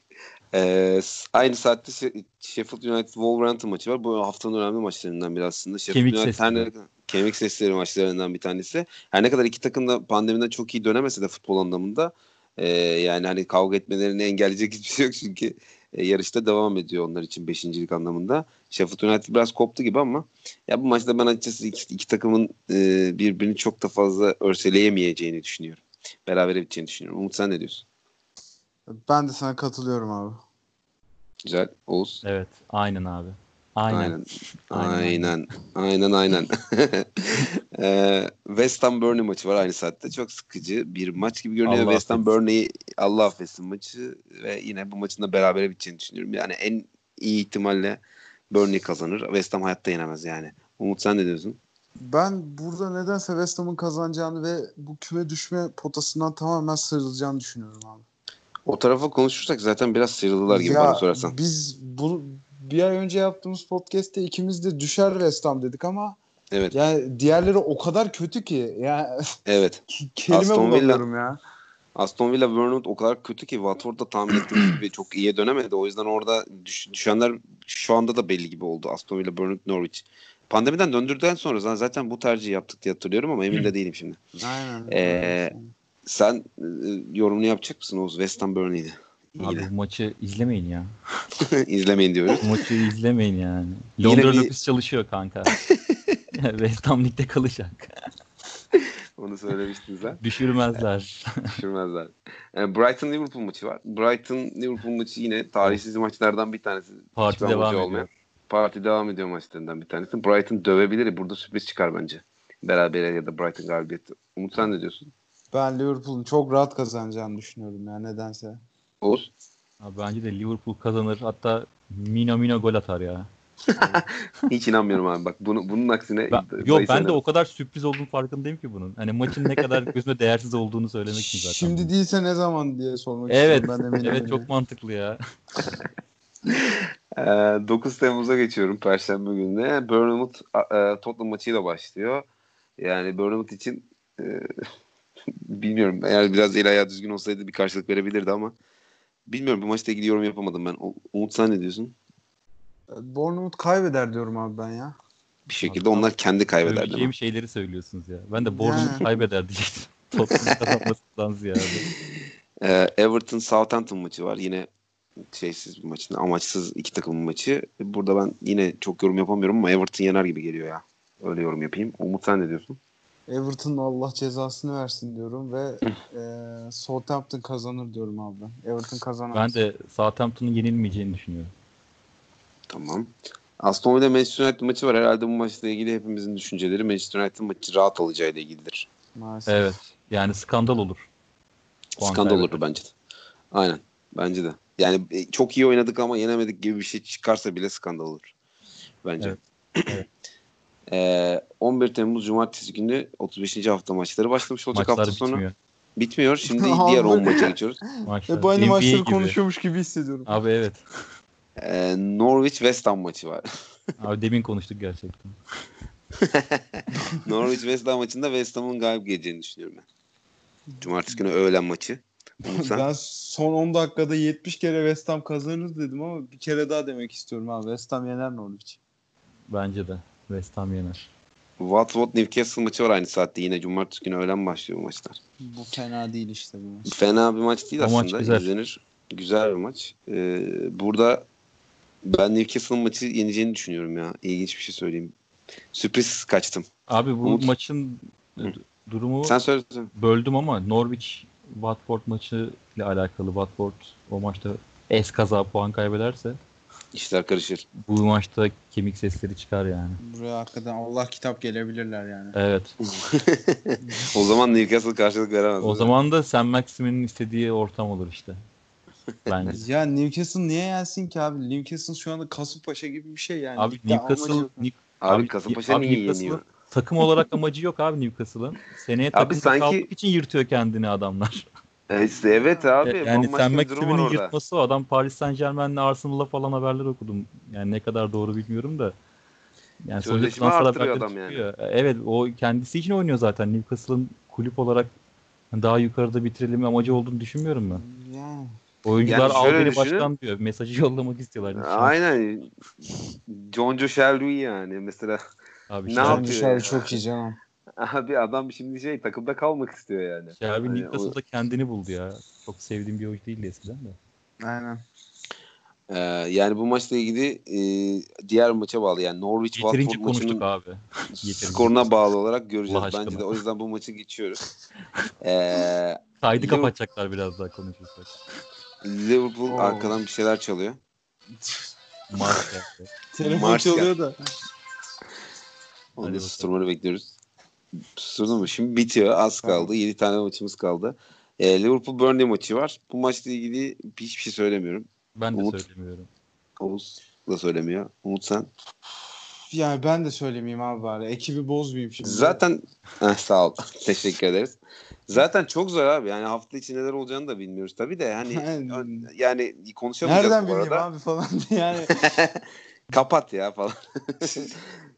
Speaker 1: Ee, aynı saatte She- Sheffield United Wolverhampton maçı var. Bu haftanın önemli maçlarından biri aslında. Sheffield
Speaker 2: Kemik
Speaker 1: United
Speaker 2: sesleri.
Speaker 1: kemik sesleri maçlarından bir tanesi. Her ne kadar iki takım da pandemiden çok iyi dönemese de futbol anlamında e, yani hani kavga etmelerini engelleyecek hiçbir şey yok çünkü e, yarışta devam ediyor onlar için beşincilik anlamında. Sheffield United biraz koptu gibi ama ya bu maçta ben açıkçası iki, iki takımın e, birbirini çok da fazla örseleyemeyeceğini düşünüyorum. Berabere biteceğini düşünüyorum. Umut sen ne diyorsun?
Speaker 3: Ben de sana katılıyorum abi.
Speaker 1: Güzel. Oğuz.
Speaker 2: Evet aynen abi. Aynen.
Speaker 1: Aynen.
Speaker 2: Aynen.
Speaker 1: Aynen. Aynen. *laughs* Ee, West Ham Burnley maçı var aynı saatte. Çok sıkıcı bir maç gibi görünüyor.
Speaker 2: Allah
Speaker 1: West Ham. Burnley Allah affetsin maçı ve yine bu maçın da berabere biteceğini düşünüyorum. Yani en iyi ihtimalle Burnley kazanır. West Ham hayatta yenemez yani. Umut sen ne diyorsun?
Speaker 3: Ben burada nedense West Ham'ın kazanacağını ve bu küme düşme potasından tamamen sıyrılacağını düşünüyorum abi.
Speaker 1: O tarafa konuşursak zaten biraz sıyrıldılar gibi
Speaker 3: Ya,
Speaker 1: bana sorarsan.
Speaker 3: Biz bu bir ay önce yaptığımız podcast'te ikimiz de düşer West Ham dedik ama
Speaker 1: Evet.
Speaker 3: yani diğerleri o kadar kötü ki ya
Speaker 1: Evet. *laughs*
Speaker 3: kelime
Speaker 1: Aston Villa-
Speaker 3: ya.
Speaker 1: Aston Villa Bournemouth o kadar kötü ki Watford da tahmin ettiğimiz gibi *clears throat* çok iyiye dönemedi. O yüzden orada düş- düşenler şu anda da belli gibi oldu. Aston Villa, Bournemouth, Norwich. Pandemiden döndürdükten sonra zaten bu tercihi yaptık diye hatırlıyorum ama emin de değilim şimdi.
Speaker 3: Aynen.
Speaker 1: Ee, Sen e, yorumunu yapacak mısın Oğuz? West Ham
Speaker 2: Abi
Speaker 1: Yine.
Speaker 2: bu maçı izlemeyin ya. *laughs*
Speaker 1: İzlemeyin diyoruz.
Speaker 2: Bu maçı izlemeyin yani. Londra
Speaker 1: bir-
Speaker 2: Lopez çalışıyor kanka. *laughs* West Ham Lig'de kalacak.
Speaker 1: Onu söylemiştin sen.
Speaker 2: Düşürmezler. *laughs*
Speaker 1: Düşürmezler. Yani Brighton Liverpool maçı var. Brighton Liverpool maçı yine tarihsiz maçlardan bir tanesi.
Speaker 2: Parti
Speaker 1: Hiçbir
Speaker 2: devam ediyor.
Speaker 1: olmayan. Parti devam ediyor maçlarından bir tanesi. Brighton dövebilir. Burada sürpriz çıkar bence. Berabere ya da Brighton galibiyeti. Umut sen ne diyorsun?
Speaker 3: Ben Liverpool'un çok rahat kazanacağını düşünüyorum ya nedense.
Speaker 1: Oğuz?
Speaker 2: Abi bence de Liverpool kazanır. Hatta Mina Mina gol atar ya. *laughs*
Speaker 1: Hiç inanmıyorum abi. Bak bunu, bunun aksine
Speaker 2: Ben, yok ben de o kadar sürpriz olduğunu farkındayım ki bunun. Hani maçın ne kadar *laughs* gözüme değersiz olduğunu söylemek için zaten.
Speaker 3: Şimdi değilse ne zaman diye sormak
Speaker 2: Evet.
Speaker 3: istiyorum. Ben eminim.
Speaker 2: Evet çok mantıklı ya. *laughs*
Speaker 1: Ee, 9 Temmuz'a geçiyorum Perşembe gününe. Bournemouth e, Tottenham maçıyla başlıyor. Yani Bournemouth için e, bilmiyorum. Eğer biraz el ayağı düzgün olsaydı bir karşılık verebilirdi ama bilmiyorum. Bu maçla ilgili yorum yapamadım ben. Umut sen ne diyorsun?
Speaker 3: Bournemouth kaybeder diyorum abi ben ya.
Speaker 1: Bir şekilde onlar kendi kaybeder değil mi?
Speaker 2: Söyleyeceğim şeyleri söylüyorsunuz ya. Ben de Bournemouth kaybeder diyecektim. *laughs* Tottenham kazanmasından ziyade.
Speaker 1: Ee, Everton Southampton maçı var. Yine şeysiz bir maçın amaçsız iki takımın maçı. Burada ben yine çok yorum yapamıyorum ama Everton yener gibi geliyor ya. Öyle yorum yapayım. Umut sen ne diyorsun?
Speaker 3: Everton Allah cezasını versin diyorum ve e, Southampton kazanır diyorum abi ben. Everton kazanamaz.
Speaker 2: Ben de Southampton'ın yenilmeyeceğini düşünüyorum.
Speaker 1: Tamam. Aston Villa Manchester United maçı var. Herhalde bu maçla ilgili hepimizin düşünceleri Manchester United maçı rahat alacağıyla ilgilidir.
Speaker 3: Maalesef.
Speaker 2: Evet. Yani skandal olur. Puan
Speaker 1: Skandal
Speaker 2: kaybeder.
Speaker 1: olurdu bence de. Aynen. Bence de. Yani e, çok iyi oynadık ama yenemedik gibi bir şey çıkarsa bile skandal olur. Bence.
Speaker 2: Evet. *clears throat* Evet.
Speaker 1: Ee, 11 Temmuz Cumartesi günü 35. hafta maçları başlamış olacak
Speaker 2: Maçlar
Speaker 1: hafta sonu.
Speaker 2: bitmiyor.
Speaker 1: Bitmiyor. Şimdi *laughs* diğer 10 maça geçiyoruz.
Speaker 2: Maçlar.
Speaker 3: Hep aynı
Speaker 2: NBA
Speaker 3: maçları
Speaker 2: gibi.
Speaker 3: konuşuyormuş gibi hissediyorum.
Speaker 2: Abi evet. *laughs*
Speaker 1: Ee, Norwich West Ham maçı var. *laughs*
Speaker 2: Abi demin konuştuk gerçekten.
Speaker 1: Norwich West Ham maçında West Ham'ın galip geleceğini düşünüyorum ben. Cumartesi günü öğlen maçı. Sen?
Speaker 3: Ben son 10 dakikada 70 kere West Ham kazanır dedim ama bir kere daha demek istiyorum abi. West Ham yener Norwich.
Speaker 2: Bence de. West Ham yener.
Speaker 1: Watford Newcastle maçı var aynı saatte. Yine cumartesi günü öğlen başlıyor bu maçlar.
Speaker 3: Bu fena değil işte bu maç.
Speaker 1: Fena bir maç değil
Speaker 2: O maç
Speaker 1: aslında.
Speaker 2: güzel.
Speaker 1: İzlenir. Güzel bir maç. Ee, burada ben Newcastle'ın maçı yeneceğini düşünüyorum ya. İlginç bir şey söyleyeyim. Sürpriz kaçtım.
Speaker 2: Abi bu
Speaker 1: Umut.
Speaker 2: maçın
Speaker 1: Hı.
Speaker 2: durumu
Speaker 1: Sen söyle. söyle.
Speaker 2: böldüm ama Norwich Watford maçı ile alakalı Watford o maçta es kaza puan kaybederse
Speaker 1: İşler karışır.
Speaker 2: bu maçta kemik sesleri çıkar yani.
Speaker 3: Buraya hakikaten Allah kitap gelebilirler yani.
Speaker 2: Evet. *laughs*
Speaker 1: o zaman Newcastle karşılık veremez.
Speaker 2: O zaman da Sam Maximin'in istediği ortam olur işte. Bence. *laughs*
Speaker 3: Ya Newcastle niye yensin ki abi? Newcastle şu anda Kasımpaşa gibi bir şey yani.
Speaker 2: Abi
Speaker 3: Ligde
Speaker 2: Newcastle New-
Speaker 1: Abi,
Speaker 2: Abi-
Speaker 1: Kasımpaşa
Speaker 2: abi
Speaker 1: niye
Speaker 2: Newcastle-
Speaker 1: yeniyor?
Speaker 2: takım olarak amacı yok abi Newcastle'ın. Seneye
Speaker 1: Abi
Speaker 2: takımda
Speaker 1: sanki-
Speaker 2: için yırtıyor kendini adamlar.
Speaker 1: E, işte evet abi.
Speaker 2: E, yani Sam
Speaker 1: orada.
Speaker 2: yırtması o. Adam Paris Saint Germain'le Arsenal'la falan haberler okudum. Yani ne kadar doğru bilmiyorum da. Yani sonuçta
Speaker 1: Sözleşme
Speaker 2: transfer
Speaker 1: artırıyor adam yani.
Speaker 2: çıkıyor. E, Evet o kendisi için oynuyor zaten. Newcastle'ın kulüp olarak daha yukarıda bitirelim amacı olduğunu düşünmüyorum ben.
Speaker 3: Yani.
Speaker 2: Oyuncular
Speaker 1: Yani
Speaker 2: al beni başkan diyor. Mesajı yollamak istiyorlar.
Speaker 1: Aynen. John Joe Shelby yani mesela.
Speaker 2: Abi
Speaker 1: Ne
Speaker 2: Shelby-
Speaker 1: yapıyor
Speaker 3: Dışarı
Speaker 1: ya?
Speaker 3: çok iyi canım.
Speaker 1: Abi adam şimdi şey takımda kalmak istiyor yani.
Speaker 2: Shelby
Speaker 1: Hani
Speaker 2: Newcastle'da kendini buldu ya. Çok sevdiğim bir oyuncu değildi eskiden de.
Speaker 3: Aynen.
Speaker 1: Ee, yani bu maçla ilgili e, diğer maça bağlı yani Norwich
Speaker 2: Yeterince
Speaker 1: Watford maçının
Speaker 2: abi. *laughs* Yeterince.
Speaker 1: skoruna bağlı olarak göreceğiz.
Speaker 2: Allah
Speaker 1: Bence
Speaker 2: aşkına.
Speaker 1: de o yüzden bu maçı geçiyoruz. *laughs* Ee,
Speaker 2: Kaydı
Speaker 1: Liverpool-
Speaker 2: kapatacaklar biraz daha konuşursak.
Speaker 1: Liverpool
Speaker 3: Oo.
Speaker 1: arkadan bir şeyler çalıyor.
Speaker 2: Mars yaptı.
Speaker 3: Telefon çalıyor da.
Speaker 1: Onu susturmanı bekliyoruz. Susturdun mu? Şimdi bitiyor. Az kaldı. 7 tane maçımız kaldı. Ee, Liverpool Burnley maçı var. Bu maçla ilgili hiçbir şey söylemiyorum.
Speaker 2: Ben de
Speaker 1: Umut.
Speaker 2: söylemiyorum.
Speaker 1: Oğuz da söylemiyor. Umut sen.
Speaker 3: Yani ben de söylemeyeyim abi bari. Ekibi bozmayayım şimdi.
Speaker 1: Zaten sağ ol. *laughs* Teşekkür ederiz. Zaten çok zor abi. Yani hafta içi neler olacağını da bilmiyoruz tabii de yani *laughs*
Speaker 3: Aynen.
Speaker 1: yani konuşamayacağız
Speaker 3: Nereden
Speaker 1: bu
Speaker 3: bileyim
Speaker 1: arada.
Speaker 3: abi falan diye yani. *laughs*
Speaker 1: Kapat ya falan.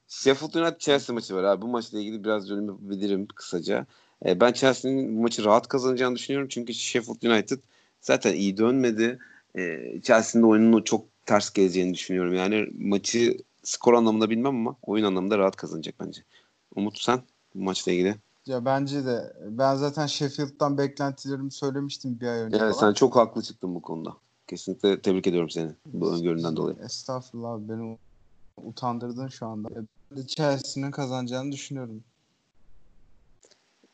Speaker 1: Sheffield United Chelsea maçı var abi. Bu maçla ilgili biraz yorum yapabilirim kısaca. Ee, ben Chelsea'nin bu maçı rahat kazanacağını düşünüyorum. Çünkü Sheffield United zaten iyi dönmedi. Ee, Chelsea'nin de oyununu çok ters geleceğini düşünüyorum. Yani maçı skor anlamında bilmem ama oyun anlamında rahat kazanacak bence. Umut sen bu maçla ilgili.
Speaker 3: Ya bence de. Ben zaten Sheffield'dan beklentilerimi söylemiştim bir ay önce.
Speaker 1: Evet,
Speaker 3: falan.
Speaker 1: sen çok haklı çıktın bu konuda. Kesinlikle tebrik ediyorum seni bu öngöründen dolayı.
Speaker 3: Estağfurullah beni utandırdın şu anda. Chelsea'nin kazanacağını düşünüyorum.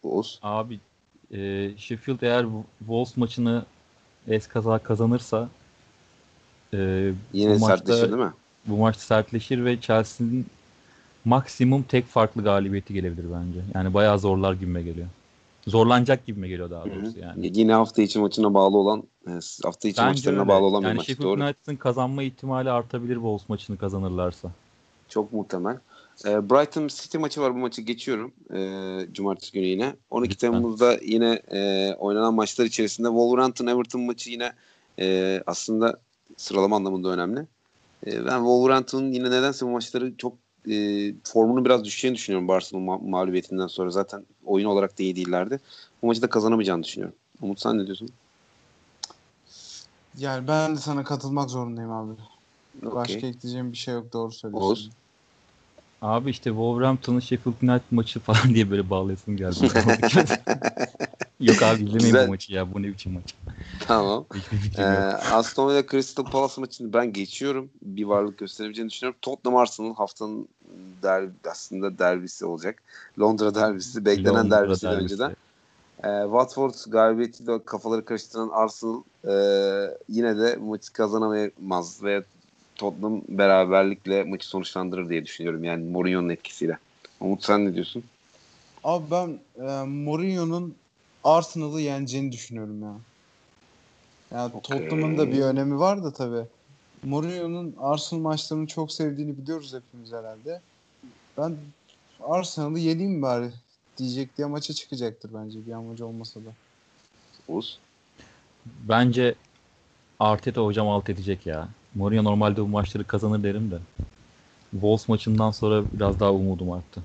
Speaker 1: Oğuz.
Speaker 2: Abi e, Sheffield eğer Wolves maçını eskaza kazanırsa e,
Speaker 1: Yine
Speaker 2: bu maçta,
Speaker 1: sertleşir değil mi?
Speaker 2: bu maç sertleşir ve Chelsea'nin maksimum tek farklı galibiyeti gelebilir bence. Yani bayağı zorlar gibime geliyor. Zorlanacak gibime geliyor daha doğrusu yani.
Speaker 1: Yine hafta içi maçına bağlı olan e, hafta içi
Speaker 2: Bence
Speaker 1: maçlarına
Speaker 2: öyle.
Speaker 1: bağlı olan bir
Speaker 2: yani
Speaker 1: maç.
Speaker 2: Sheffield
Speaker 1: Doğru.
Speaker 2: United'ın kazanma ihtimali artabilir Wolves maçını kazanırlarsa.
Speaker 1: Çok muhtemel. E, Brighton City maçı var. Bu maçı geçiyorum. E, Cumartesi günü yine. 12
Speaker 2: Lütfen.
Speaker 1: Temmuz'da yine e, oynanan maçlar içerisinde Wolverhampton Everton maçı yine e, aslında sıralama anlamında önemli. E, ben Wolverhampton'un yine nedense bu maçları çok e, formunu biraz düşeceğini düşünüyorum Barcelona ma- mağlubiyetinden sonra. Zaten oyun olarak da iyi değillerdi. Bu maçı da kazanamayacağını düşünüyorum. Umut sen ne diyorsun?
Speaker 3: Yani ben de sana katılmak zorundayım abi. Başka
Speaker 1: Okey.
Speaker 3: ekleyeceğim bir şey yok doğru söylüyorsun.
Speaker 1: Oğuz.
Speaker 2: Abi işte Wolverhampton'ın Sheffield United maçı falan *laughs* diye böyle bağlayasım geldi. *laughs* Yok abi izlemeyin bu maçı ya. Bu ne biçim maç.
Speaker 1: Tamam. *laughs* Ee. Aston Villa Crystal Palace maçını ben geçiyorum. Bir varlık gösterebileceğini düşünüyorum. Tottenham Arsenal haftanın derbi, aslında derbisi olacak. Londra derbisi. Beklenen
Speaker 2: Londra
Speaker 1: derbisi
Speaker 2: derbisi.
Speaker 1: önceden. Ee, Watford galibiyetiyle kafaları karıştıran Arsenal e, yine de maçı kazanamaz ve Tottenham beraberlikle maçı sonuçlandırır diye düşünüyorum. Yani Mourinho'nun etkisiyle. Umut sen ne diyorsun?
Speaker 3: Abi ben e, Mourinho'nun Arsenal'ı yeneceğini düşünüyorum ya. Yani
Speaker 1: Okey.
Speaker 3: Tottenham'ın da bir önemi var da tabii. Mourinho'nun Arsenal maçlarını çok sevdiğini biliyoruz hepimiz herhalde. Ben Arsenal'ı yeneyim bari diyecek diye maça çıkacaktır bence bir amacı olmasa da.
Speaker 1: Oğuz.
Speaker 2: Bence Arteta hocam alt edecek ya. Mourinho normalde bu maçları kazanır derim de. Wolves maçından sonra biraz daha umudum arttı.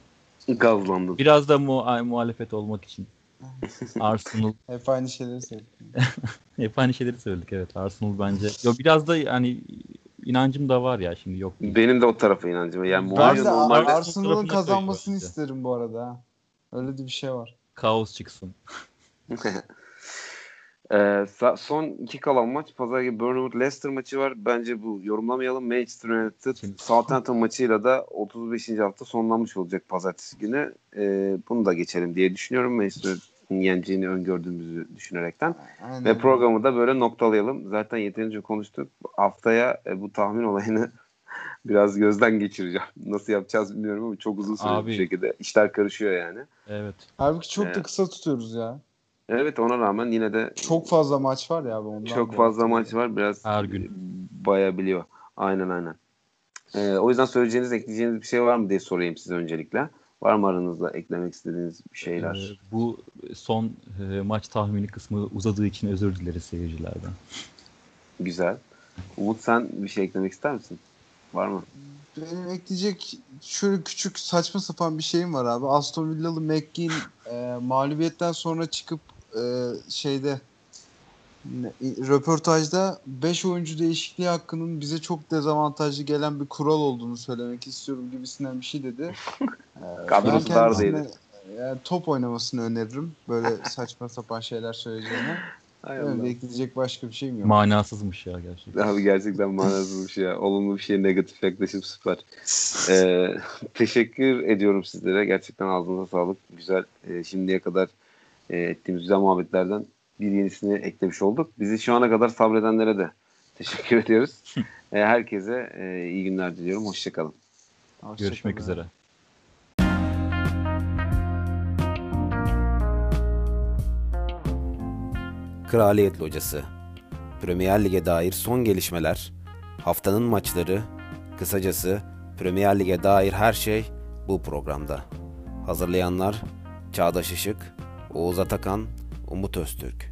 Speaker 1: Gazlandın.
Speaker 2: Biraz da mu muhalefet olmak için. *laughs* Arsenal
Speaker 3: Hep aynı şeyleri söyledim. *laughs*
Speaker 2: hep aynı şeyleri söyledik evet. Arsenal bence. Yo biraz da yani inancım da var ya şimdi yok. değil.
Speaker 1: Benim de o tarafa inancım. Yani
Speaker 3: Ben
Speaker 1: Mourinho normalde
Speaker 3: Arsenal'ın kazanmasını isterim bu arada. Öyle de bir şey var.
Speaker 2: Kaos çıksın. *laughs*
Speaker 1: Ee, son iki kalan maç pazar günü Bournemouth Leicester maçı var. Bence bu yorumlamayalım. Manchester United Southampton maçıyla da 35. hafta sonlanmış olacak pazartesi günü. Ee, bunu da geçelim diye düşünüyorum. Manchester United'ın yeneceğini öngördüğümüzü düşünerekten.
Speaker 3: Aynen.
Speaker 1: Ve programı da böyle noktalayalım. Zaten yeterince konuştuk. Haftaya e, bu tahmin olayını *laughs* biraz gözden geçireceğim. Nasıl yapacağız bilmiyorum ama çok uzun süreli
Speaker 2: Abi.
Speaker 1: bir şekilde. işler karışıyor yani.
Speaker 2: Evet.
Speaker 3: Halbuki çok da
Speaker 1: Evet.
Speaker 3: kısa tutuyoruz ya.
Speaker 1: Evet ona rağmen yine de
Speaker 3: Çok fazla maç var ya abi ondan.
Speaker 1: Çok fazla maç var. Biraz
Speaker 2: Her gün.
Speaker 1: bayabiliyor. Aynen aynen. Ee, o yüzden söyleyeceğiniz, ekleyeceğiniz bir şey var mı diye sorayım size öncelikle. Var mı aranızda eklemek istediğiniz bir şeyler?
Speaker 2: Ee, bu son e, maç tahmini kısmı uzadığı için özür dileriz seyircilerden.
Speaker 1: Güzel. Umut sen bir şey eklemek ister misin? Var mı?
Speaker 3: Benim ekleyecek şöyle küçük saçma sapan bir şeyim var abi. Aston Villalı McGinn e, mağlubiyetten sonra çıkıp e, şeyde röportajda 5 oyuncu değişikliği hakkının bize çok dezavantajlı gelen bir kural olduğunu söylemek istiyorum gibisinden bir şey dedi. *laughs* E,
Speaker 1: Kadrosu dar
Speaker 3: kendisine,
Speaker 1: değildi.
Speaker 3: e, top oynamasını öneririm. Böyle saçma sapan şeyler söyleyeceğine. De ekleyecek başka bir şeyim yok.
Speaker 2: Manasızmış ya gerçekten.
Speaker 1: Abi gerçekten manasız bir şey ya. Olumlu bir şeye negatif yaklaşım süper. Ee, *laughs* teşekkür ediyorum sizlere. Gerçekten ağzınıza sağlık. Güzel. Ee, şimdiye kadar e, ettiğimiz güzel muhabbetlerden bir yenisini eklemiş olduk. Bizi şu ana kadar sabredenlere de *laughs* teşekkür ediyoruz. Ee, herkese e, iyi günler diliyorum. Hoşçakalın.
Speaker 3: Hoşça
Speaker 2: Görüşmek
Speaker 3: kalın.
Speaker 2: üzere.
Speaker 4: Kraliyet Locası Premier Lig'e dair son gelişmeler, haftanın maçları, kısacası Premier Lig'e dair her şey bu programda. Hazırlayanlar Çağdaş Işık, Oğuz Atakan, Umut Öztürk.